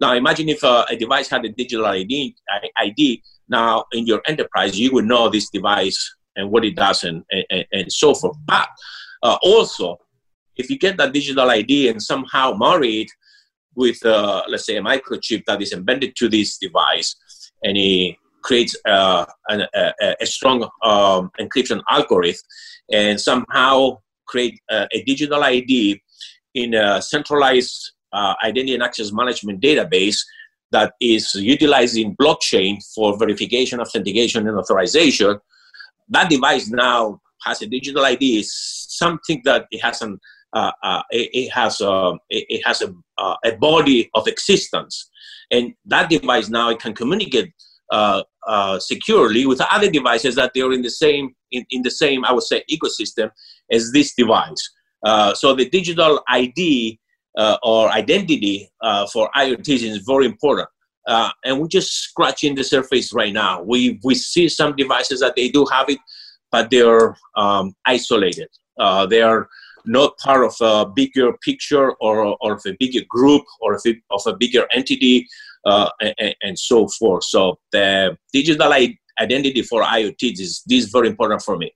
Now, imagine if uh, a device had a digital ID, ID. Now, in your enterprise, you would know this device and what it does and, and, and so forth. But uh, also, if you get that digital ID and somehow marry it with, uh, let's say, a microchip that is embedded to this device, and it creates a, a, a strong um, encryption algorithm and somehow create a, a, digital ID in a centralized uh, identity and access management database that is utilizing blockchain for verification, authentication, and authorization. That device now has a digital ID. It's something that it has an uh, uh, it, it, has a it, has a, uh, a body of existence, and that device now it can communicate uh, uh, securely with other devices that they are in the same in, in the same I would say ecosystem as this device. Uh, so the digital ID uh, or identity uh, for IoTs is very important. Uh, and we're just scratching the surface right now. We we see some devices that they do have it, but they're um, isolated. they are not part of a bigger picture or, or of a bigger group or of a, of a bigger entity uh, and, and, so forth. So the digital identity for IoT is this is very important for me.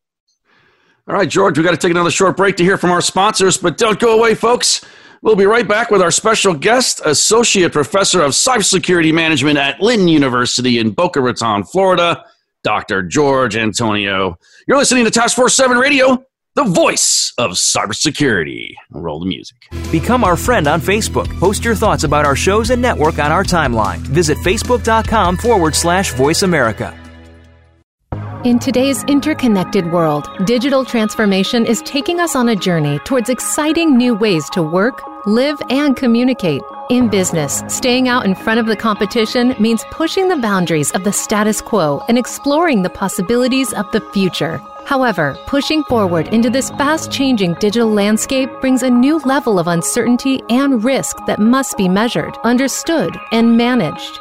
All right, George, we got to take another short break to hear from our sponsors, but don't go away, folks. We'll be right back with our special guest, Associate Professor of Cybersecurity Management at Lynn University in Boca Raton, Florida, Dr. George Antonio. You're listening to Task Force 7 Radio the voice of cybersecurity. Roll the music. Become our friend on Facebook. Post your thoughts about our shows and network on our timeline. Visit facebook.com forward slash voice America. In today's interconnected world, digital transformation is taking us on a journey towards exciting new ways to work, live, and communicate. In business, staying out in front of the competition means pushing the boundaries of the status quo and exploring the possibilities of the future. However, pushing forward into this fast changing digital landscape brings a new level of uncertainty and risk that must be measured, understood, and managed.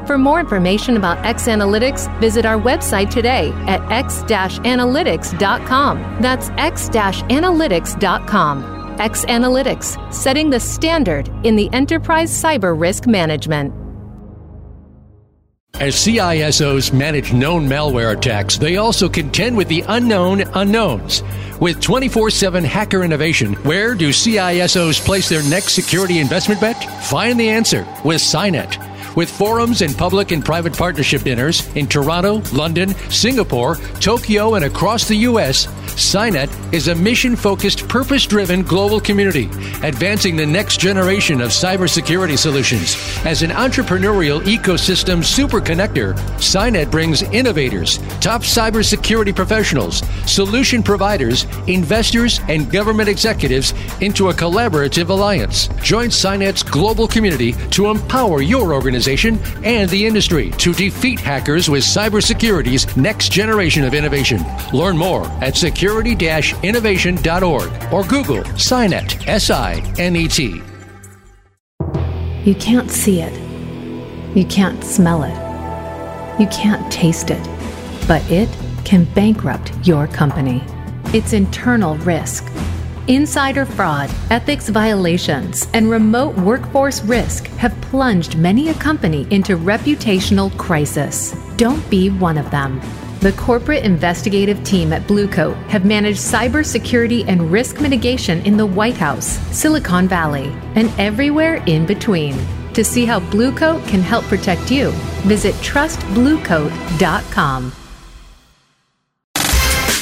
For more information about X Analytics, visit our website today at x-analytics.com. That's x-analytics.com. X Analytics, setting the standard in the enterprise cyber risk management. As CISOs manage known malware attacks, they also contend with the unknown unknowns. With 24 7 hacker innovation, where do CISOs place their next security investment bet? Find the answer with SINET. With forums and public and private partnership dinners in Toronto, London, Singapore, Tokyo, and across the U.S., SINET is a mission focused, purpose driven global community, advancing the next generation of cybersecurity solutions. As an entrepreneurial ecosystem super connector, brings innovators, top cybersecurity professionals, solution providers, investors, and government executives into a collaborative alliance. Join SINET's global community to empower your organization and the industry to defeat hackers with cybersecurity's next generation of innovation. Learn more at security innovation.org or Google SINET, S I N E T. You can't see it. You can't smell it. You can't taste it. But it can bankrupt your company. It's internal risk Insider fraud, ethics violations, and remote workforce risk have plunged many a company into reputational crisis. Don't be one of them. The corporate investigative team at Bluecoat have managed cybersecurity and risk mitigation in the White House, Silicon Valley, and everywhere in between. To see how Bluecoat can help protect you, visit trustbluecoat.com.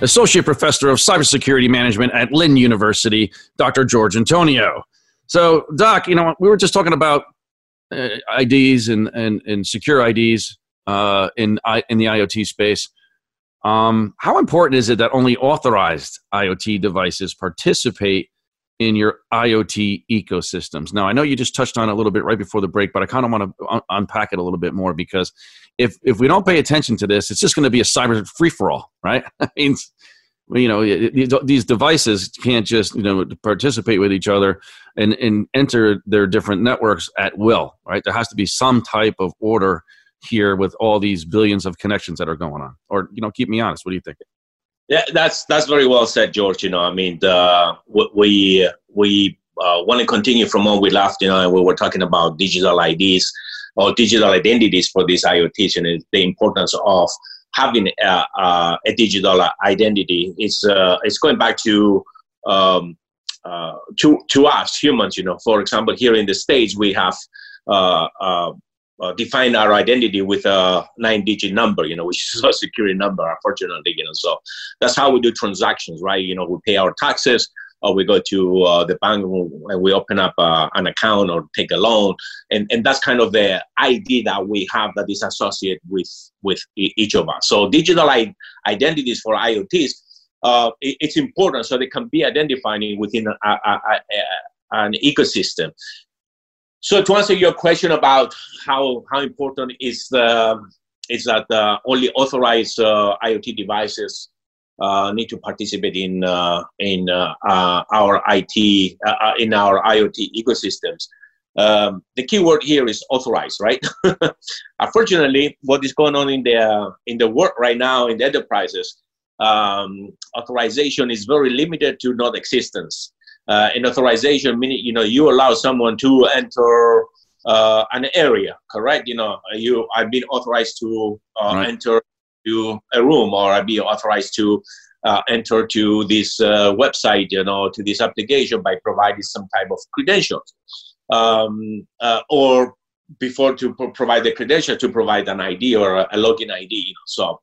Associate Professor of Cybersecurity Management at Lynn University, Dr. George Antonio. So, Doc, you know, we were just talking about uh, IDs and, and, and secure IDs uh, in, I, in the IoT space. Um, how important is it that only authorized IoT devices participate in your IoT ecosystems? Now, I know you just touched on it a little bit right before the break, but I kind of want to un- unpack it a little bit more because if if we don't pay attention to this, it's just going to be a cyber free for all, right? I mean, you know, these devices can't just you know participate with each other and and enter their different networks at will, right? There has to be some type of order here with all these billions of connections that are going on. Or you know, keep me honest. What do you think? Yeah, that's that's very well said, George. You know, I mean, the, we we uh, want to continue from what we left. You know, we were talking about digital IDs or digital identities for these IoTs and the importance of having a, a, a digital identity. It's, uh, it's going back to, um, uh, to, to us humans, you know, for example, here in the States, we have uh, uh, defined our identity with a nine digit number, you know, which is a security number, unfortunately, you know, so that's how we do transactions, right? You know, we pay our taxes, or we go to uh, the bank and we open up uh, an account or take a loan and, and that's kind of the ID that we have that is associated with with each of us. So digital identities for iots uh, it, it's important so they can be identified within a, a, a, an ecosystem so to answer your question about how how important is the is that uh, only authorized uh, iot devices uh, need to participate in uh, in uh, uh our IT in our IoT ecosystems. Um, the key word here is authorized, right? Unfortunately, what is going on in the in the work right now in the enterprises, um, authorization is very limited to non-existence. In authorization, meaning you know you allow someone to enter an area, correct? You know, you I've been authorized to right. enter to a room or I be authorized to uh, enter to this uh, website, you know, to this application by providing some type of credentials. Um, uh, or before to pro- provide the credential to provide an ID or a, a login ID. You know. So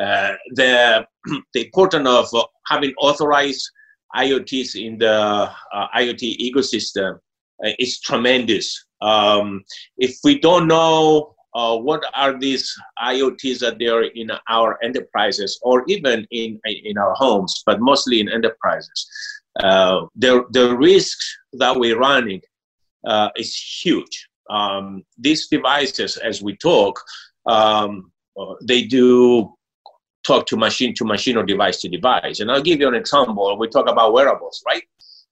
uh, the, the importance of uh, having authorized IoTs in the uh, IoT ecosystem is tremendous. Um, if we don't know uh, what are these IoTs that they are in our enterprises or even in in our homes, but mostly in enterprises. Uh, the the risk that we're running uh, is huge. Um, these devices, as we talk, um, uh, they do talk to machine to machine or device to device. And I'll give you an example. We talk about wearables, right?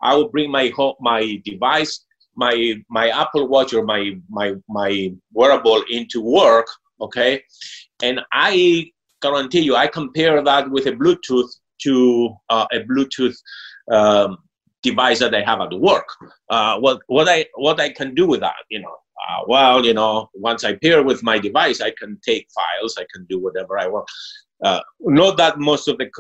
I will bring my my device my my Apple Watch or my my my wearable into work, okay, and I guarantee you, I compare that with a Bluetooth to uh, a Bluetooth um, device that I have at work. Uh, what what I what I can do with that, you know. Uh, well, you know, once I pair with my device, I can take files, I can do whatever I want. Uh, not that most of the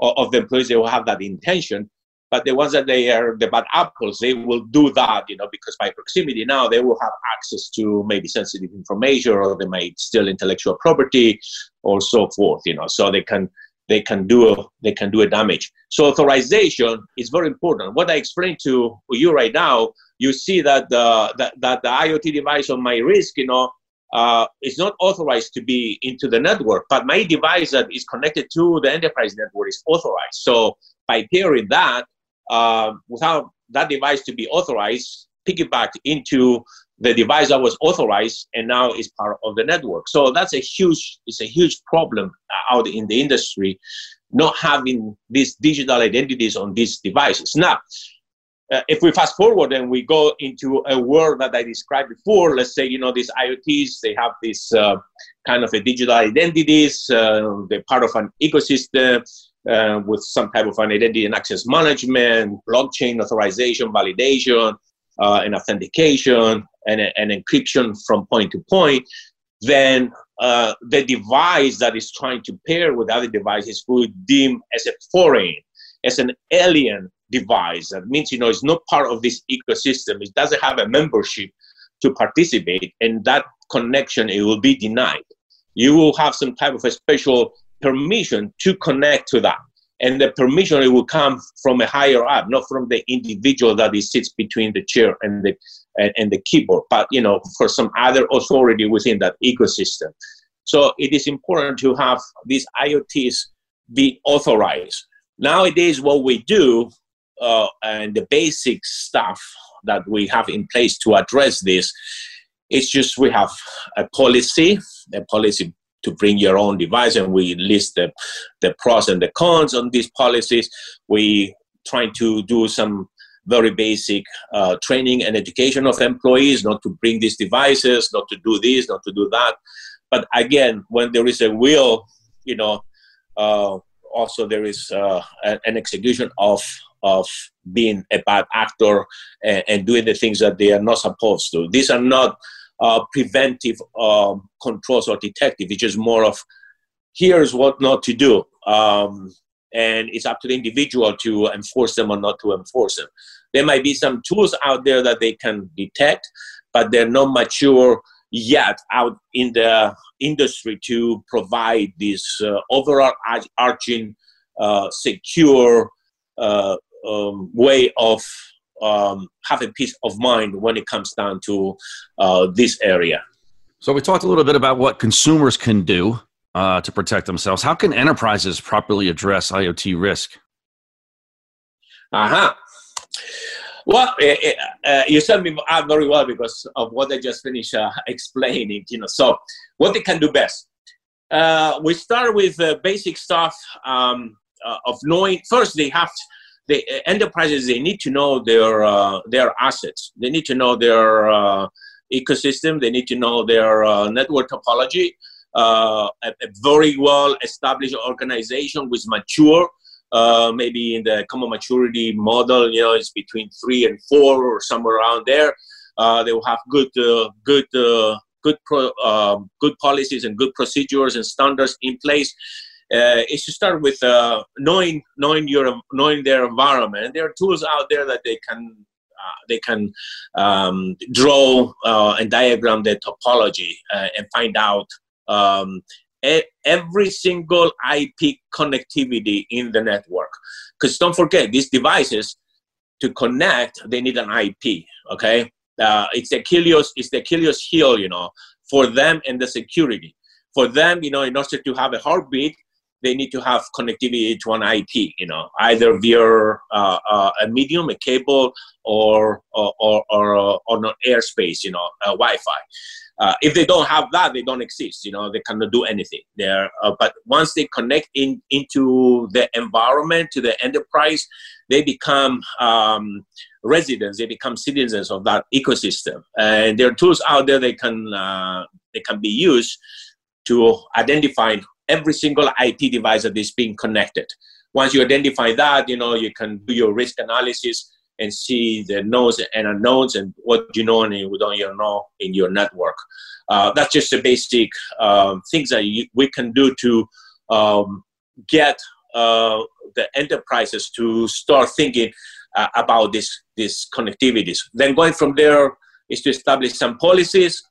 of the employees they will have that intention, but the ones that they are the bad apples, they will do that, you know, because by proximity now they will have access to maybe sensitive information or they might steal intellectual property or so forth, you know, so they can they can do they can do a damage. So authorization is very important. What I explained to you right now, you see that the that, that the IoT device on my wrist, you know, uh, is not authorized to be into the network, but my device that is connected to the enterprise network is authorized. So by pairing that, uh, without that device to be authorized, piggyback into the device that was authorized and now is part of the network. So that's a huge, it's a huge problem out in the industry, not having these digital identities on these devices. Now, uh, if we fast forward and we go into a world that I described before, let's say, you know, these IoTs, they have this uh, kind of a digital identities, uh, they're part of an ecosystem, uh, with some type of an identity and access management, blockchain authorization, validation, uh, and authentication, and, and encryption from point to point, then uh, the device that is trying to pair with other devices would deem as a foreign, as an alien device. That means, you know, it's not part of this ecosystem. It doesn't have a membership to participate, and that connection it will be denied. You will have some type of a special permission to connect to that. And the permission it will come from a higher up, not from the individual that is sits between the chair and the and, and the keyboard, but you know, for some other authority within that ecosystem. So it is important to have these IoTs be authorized. Nowadays, what we do uh, and the basic stuff that we have in place to address this it's just we have a policy, a policy to bring your own device and we list the, the pros and the cons on these policies. We try to do some very basic uh, training and education of employees not to bring these devices, not to do this, not to do that. But again, when there is a will, you know, uh, also there is uh, an execution of of being a bad actor and, and, doing the things that they are not supposed to. These are not uh, preventive um, controls or detective. It's just more of here's what not to do. Um, and it's up to the individual to enforce them or not to enforce them. There might be some tools out there that they can detect, but they're not mature yet out in the industry to provide this uh, overall arching, uh, secure uh, um, way of um, have a peace of mind when it comes down to uh, this area. So we talked a little bit about what consumers can do uh, to protect themselves. How can enterprises properly address IoT risk? Uh huh. Well, it, it, uh, you said me up very well because of what I just finished uh, explaining. You know, so what they can do best. Uh, we start with basic stuff. Um, uh, of knowing first they have to, the enterprises they need to know their uh, their assets. They need to know their uh, ecosystem. They need to know their uh, network topology. Uh, a, a, very well established organization with mature uh, maybe in the common maturity model you know it's between three and four or somewhere around there. They will have good good good pro, um, good policies and good procedures and standards in place uh, is to start with uh, knowing knowing your knowing their environment. There are tools out there that they can uh, they can um, draw uh, and diagram their topology uh, and find out um, every single IP connectivity in the network. Because don't forget, these devices to connect, they need an IP. Okay, uh, it's the Achilles, it's the Achilles heel, you know, for them and the security. For them, you know, in order to have a heartbeat, they need to have connectivity to an IP, you know, either via uh, uh, a medium, a cable, or or or, or uh, on an airspace, you know, Wi-Fi. Uh, if they don't have that, they don't exist. You know, they cannot do anything there. Uh, but once they connect in into the environment to the enterprise, they become um, residents. They become citizens of that ecosystem. And there are tools out there they can uh, they can be used to identify every single IT device that is being connected. Once you identify that, you know, you can do your risk analysis and see the nodes and unknowns and what you know and you don't know in your network. Uh, that's just the basic um, things that you, we can do to um, get uh, the enterprises to start thinking uh, about this these connectivities. Then going from there is to establish some policies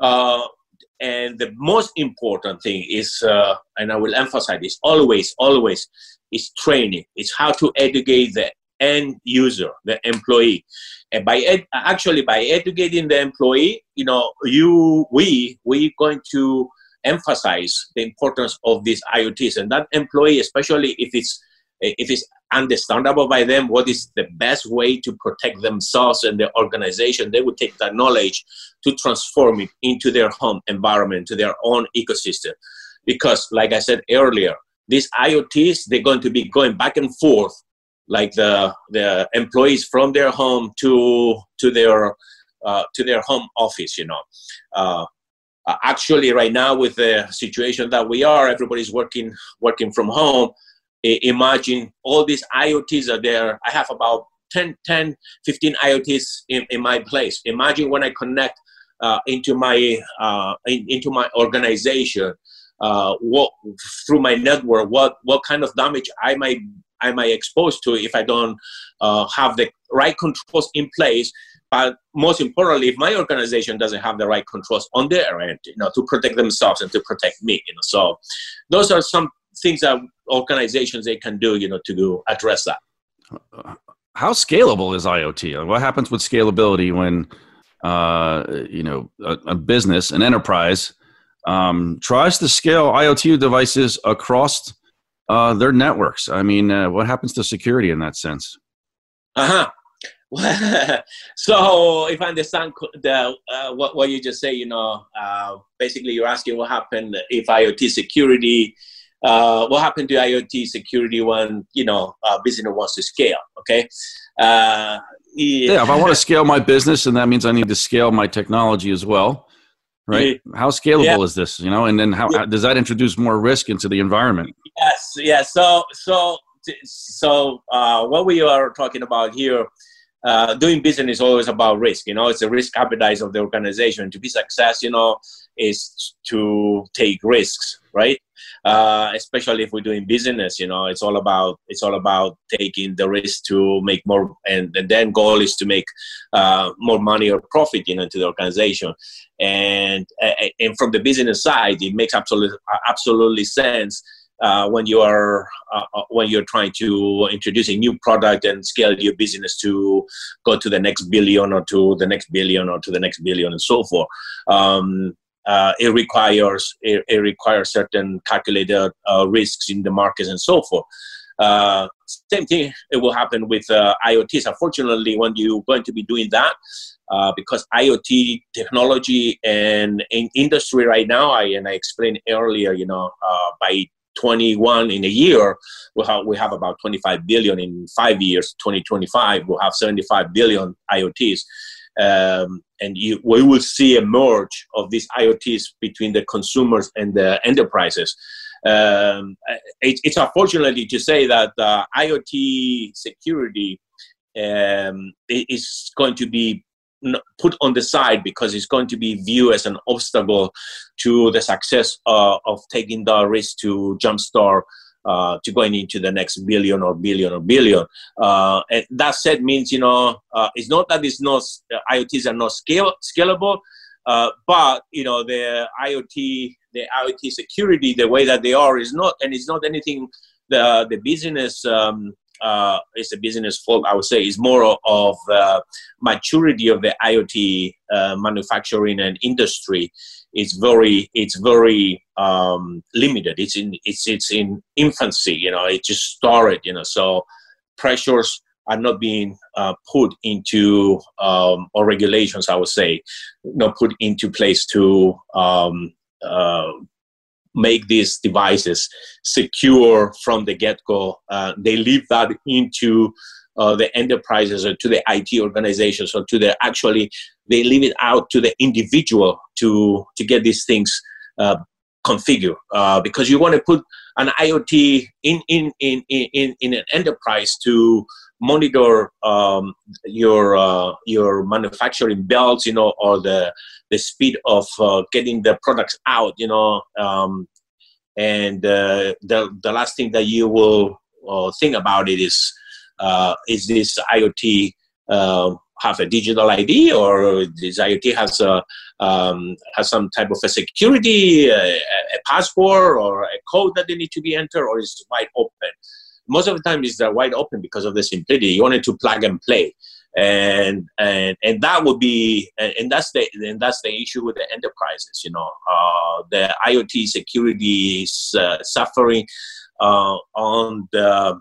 uh, and the most important thing is, uh, and I will emphasize this always, always, is training. It's how to educate the end user, the employee. And by ed- actually by educating the employee, you know, you we we going to emphasize the importance of these IoTs, and that employee, especially if it's if it's understandable by them what is the best way to protect themselves and their organization they would take that knowledge to transform it into their home environment to their own ecosystem. Because like i said earlier these iots they're going to be going back and forth like the the employees from their home to to their uh, to their home office you know. Uh, actually right now with the situation that we are everybody's working working from home imagine all these IoTs are there. I have about 10, 10 15 IoTs in, in my place. Imagine when I connect uh, into my uh, in, into my organization, uh, what through my network, what what kind of damage I might I might expose to if I don't uh, have the right controls in place. But most importantly, if my organization doesn't have the right controls on their end, you know, to protect themselves and to protect me, you know, so those are some things that organizations they can do, you know, to do, address that. How scalable is IoT? What happens with scalability when, uh, you know, a, a, business, an enterprise, um, tries to scale IoT devices across uh, their networks? I mean, uh, what happens to security in that sense? Uh huh. so if I understand the, uh, what, what you just say, you know, uh, basically you're asking what happened if IoT security uh, what happened to IoT security when you know a business wants to scale? Okay. Uh, yeah. yeah. if I want to scale my business, and that means I need to scale my technology as well, right? Yeah. How scalable yeah. is this? You know, and then how, how, does that introduce more risk into the environment? Yes. Yeah. So so so uh, what we are talking about here. Uh, doing business is always about risk. You know, it's a risk appetite of the organization. To be success, you know, is to take risks, right? uh, especially if we're doing business. You know, it's all about it's all about taking the risk to make more, and, and then goal is to make uh, more money or profit, you know, to the organization. And and from the business side, it makes absolutely absolutely sense. Uh, when you are uh, uh, when you're trying to introduce a new product and scale your business to go to the next billion or to the next billion or to the next billion and so forth. Um, uh, it requires it, it, requires certain calculated uh, risks in the markets and so forth. Uh, same thing it will happen with uh, IoTs. Unfortunately, when you're going to be doing that, uh, because IoT technology and in industry right now, I and I explained earlier, you know, uh, by 21 in a year, we have we have about 25 billion in five years. 2025, we'll have 75 billion IoTs. Um, and you, we will see a merge of these IoTs between the consumers and the enterprises. Um, it, it's unfortunately to say that uh, IoT security um, is going to be put on the side because it's going to be viewed as an obstacle to the success uh, of taking the risk to jumpstart uh, to going into the next billion or billion or billion. Uh, and that said means, you know, uh, it's not that it's not, uh, IoTs are not scale, scalable, uh, but, you know, the IoT, the IoT security, the way that they are is not, and it's not anything the, the business um, uh, is a business fault, I would say, is more of maturity of the IoT manufacturing and industry. It's very, it's very um, limited. It's in, it's, it's in infancy. You know, it just started. You know, so pressures are not being uh, put into um, or regulations. I would say, not put into place to um, uh, make these devices secure from the get-go. Uh, they leave that into uh, the enterprises or to the IT organizations or to the actually they leave it out to the individual to to get these things uh, configured uh, because you want to put an IoT in in in in in an enterprise to monitor um, your uh, your manufacturing belts, you know, or the the speed of uh, getting the products out, you know. Um, and uh, the the last thing that you will uh, think about it is is this IoT have a digital ID or this IoT has a um, has some type of a security, a, a password, or a code that they need to be entered, or is wide open most of the time is they're wide open because of the simplicity. You wanted to plug and play, and and and that would be and that's the and that's the issue with the enterprises. You know, uh, the IoT security is uh, suffering uh, on the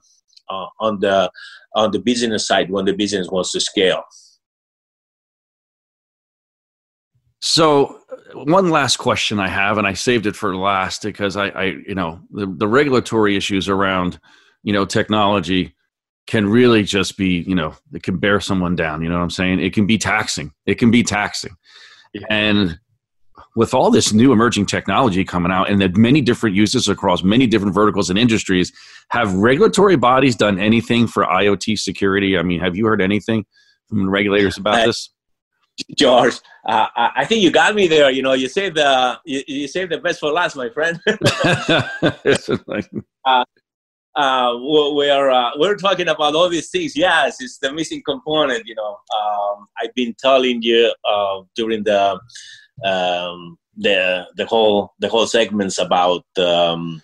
uh, on the on the business side when the business wants to scale. So, one last question I have, and I saved it for last because I, I you know, the, the regulatory issues around you know, technology can really just be, you know, it can bear someone down. You know what I'm saying? It can be taxing. It can be taxing. And with all this new emerging technology coming out and the many different uses across many different verticals and industries, have regulatory bodies done anything for IoT security? I mean, have you heard anything from regulators about uh, this? George, uh, I think you got me there. You know, you saved the you, you saved the best for last, my friend. uh, uh, we're uh, we're talking about all these things. Yes, it's the missing component. You know, um, I've been telling you uh, during the um, the the whole the whole segments about um,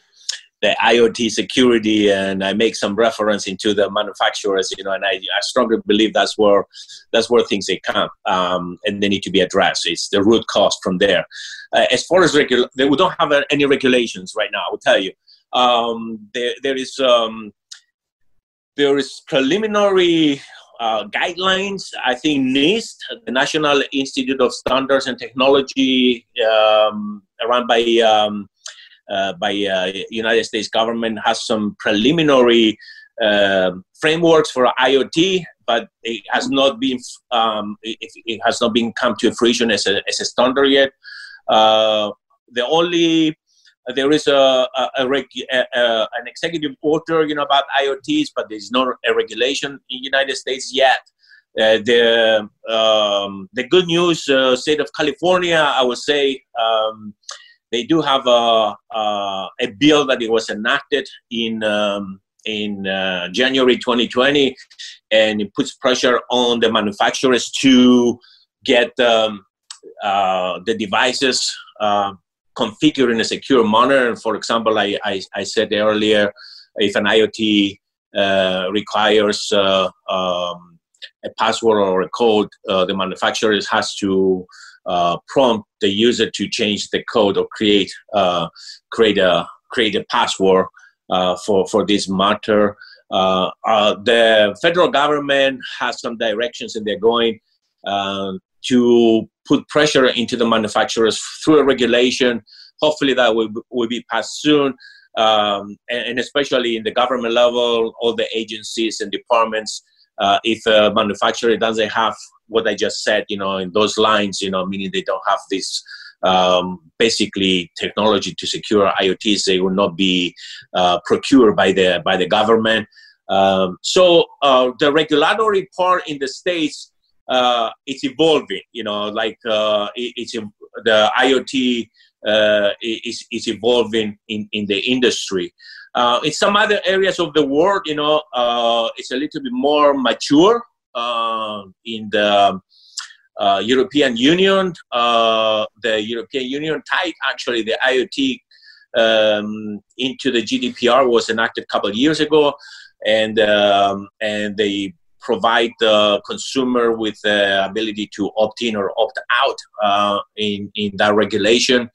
the IoT security, and I make some reference into the manufacturers. You know, and I, I strongly believe that's where that's where things they come, um, and they need to be addressed. It's the root cause from there. Uh, as far as regul- we don't have any regulations right now. I will tell you um, there, there is um, there is preliminary uh, guidelines. I think NIST, the National Institute of Standards and Technology, um, run by um, uh, by uh, United States government, has some preliminary uh, frameworks for IoT, but it has not been um, it, it, has not been come to fruition as a, as a standard yet. Uh, the only there is a, a, a, a, an executive order, you know, about IoTs, but there's not a regulation in the United States yet. Uh, the um, the good news, uh, state of California, I would say, um, they do have a, a, a bill that it was enacted in um, in uh, January 2020, and it puts pressure on the manufacturers to get um, uh, the devices uh, configure in a secure manner. For example, I, I, I said earlier, if an IoT uh, requires uh, um, a password or a code, uh, the manufacturer has to uh, prompt the user to change the code or create uh, create a create a password uh, for for this matter. the federal government has some directions, and they're going to put pressure into the manufacturers through a regulation. Hopefully, that will, will be passed soon. um, and, and, especially in the government level, all the agencies and departments. Uh, if a manufacturer doesn't have what I just said, you know, in those lines, you know, meaning they don't have this um, basically technology to secure IoTs, they will not be uh, procured by the by the government. Um, so uh, the regulatory part in the states uh, it's evolving. You know, like uh, it, it's the IoT uh, is is evolving in in the industry. Uh, in some other areas of the world, you know, it's a little bit more mature. Uh, in the European Union, the European Union tied actually the IoT um, into the GDPR was enacted a couple of years ago, and um, and they provide the consumer with the ability to opt in or opt out uh, in, in that regulation.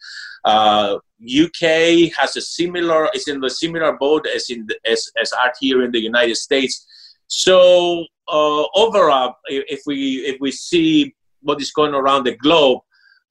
Uh, UK has a similar, is in the similar boat as in the, as, as are here in the United States. So uh, overall, if we if we see what is going around the globe,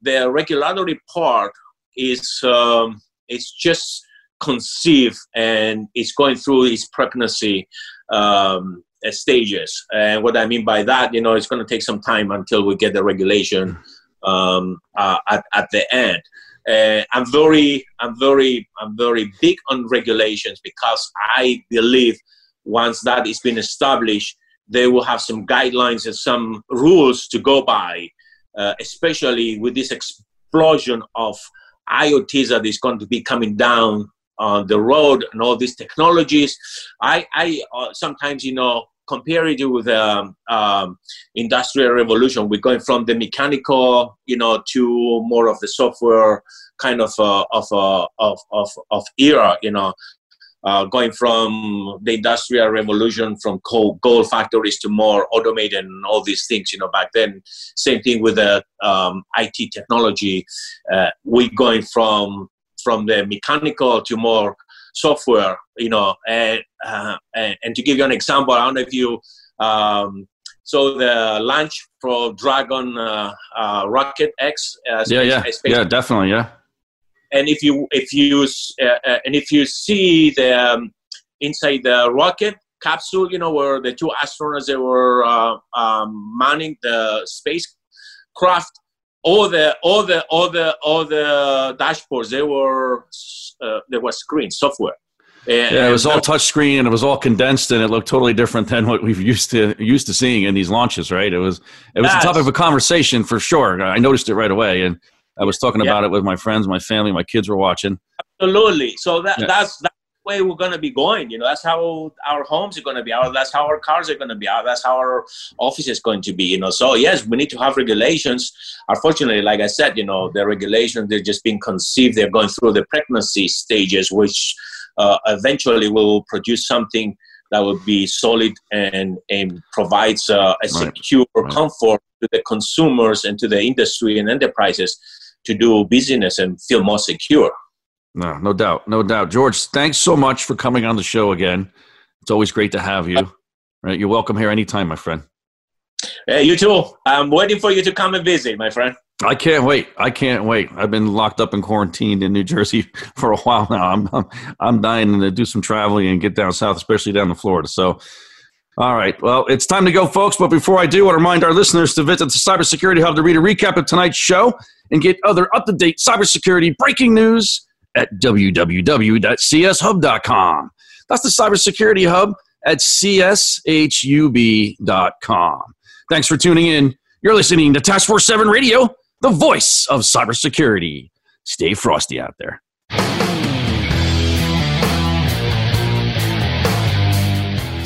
the regulatory part is um, it's just conceived and it's going through its pregnancy um, stages. And what I mean by that, you know, it's going to take some time until we get the regulation um, uh, at, at the end. Uh, I'm very, I'm very, I'm very big on regulations because I believe once that is been established, they will have some guidelines and some rules to go by, uh, especially with this explosion of IoTs that is going to be coming down on the road and all these technologies. I, I uh, sometimes, you know, compare it with um, um, industrial revolution. We're going from the mechanical, you know, to more of the software kind of uh, of, uh, of, of of era, you know. Uh, going from the industrial revolution from coal, gold factories to more automated and all these things you know back then same thing with the um, it technology uh, we're going from from the mechanical to more software, you know, and, uh, and, and, to give you an example, I don't know if you, um, so the launch for Dragon uh, uh, Rocket X. Uh, yeah, yeah, space, yeah, definitely, yeah. And if you if you uh, uh, and if you see the um, inside the rocket capsule, you know, where the two astronauts they were um, manning the spacecraft, all the all the all the all the dashboards they were uh, there was screen software and, yeah, it was all touch screen and it was all condensed and it looked totally different than what we've used to used to seeing in these launches, right? It was it was the topic of a conversation for sure. I noticed it right away and I was talking yeah. about it with my friends, my family, my kids were watching. Absolutely. So that yeah. that's that's the way we're going to be going. You know, that's how our homes are going to be. Our, that's how our cars are going to be. Our, that's how our office is going to be. You know, so yes, we need to have regulations. Unfortunately, like I said, you know, the regulations they're just being conceived. They're going through the pregnancy stages, which uh, eventually will produce something that will be solid and, and provides uh, a secure right. comfort to the consumers and to the industry and enterprises to do business and feel more secure. No, no doubt, no doubt. George, thanks so much for coming on the show again. It's always great to have you. Right, you're welcome here anytime, my friend. Hey, you too. I'm waiting for you to come and visit, my friend. I can't wait. I can't wait. I've been locked up and quarantined in New Jersey for a while now. I'm I'm, I'm dying to do some traveling and get down south, especially down to Florida. So, all right. Well, it's time to go, folks. But before I do, I want to remind our listeners to visit the Cybersecurity Hub to read a recap of tonight's show and get other up to date cybersecurity breaking news at www.cshub.com. That's the Cybersecurity Hub at cshub.com. Thanks for tuning in. You're listening to Task Force 7 Radio, the voice of cybersecurity. Stay frosty out there.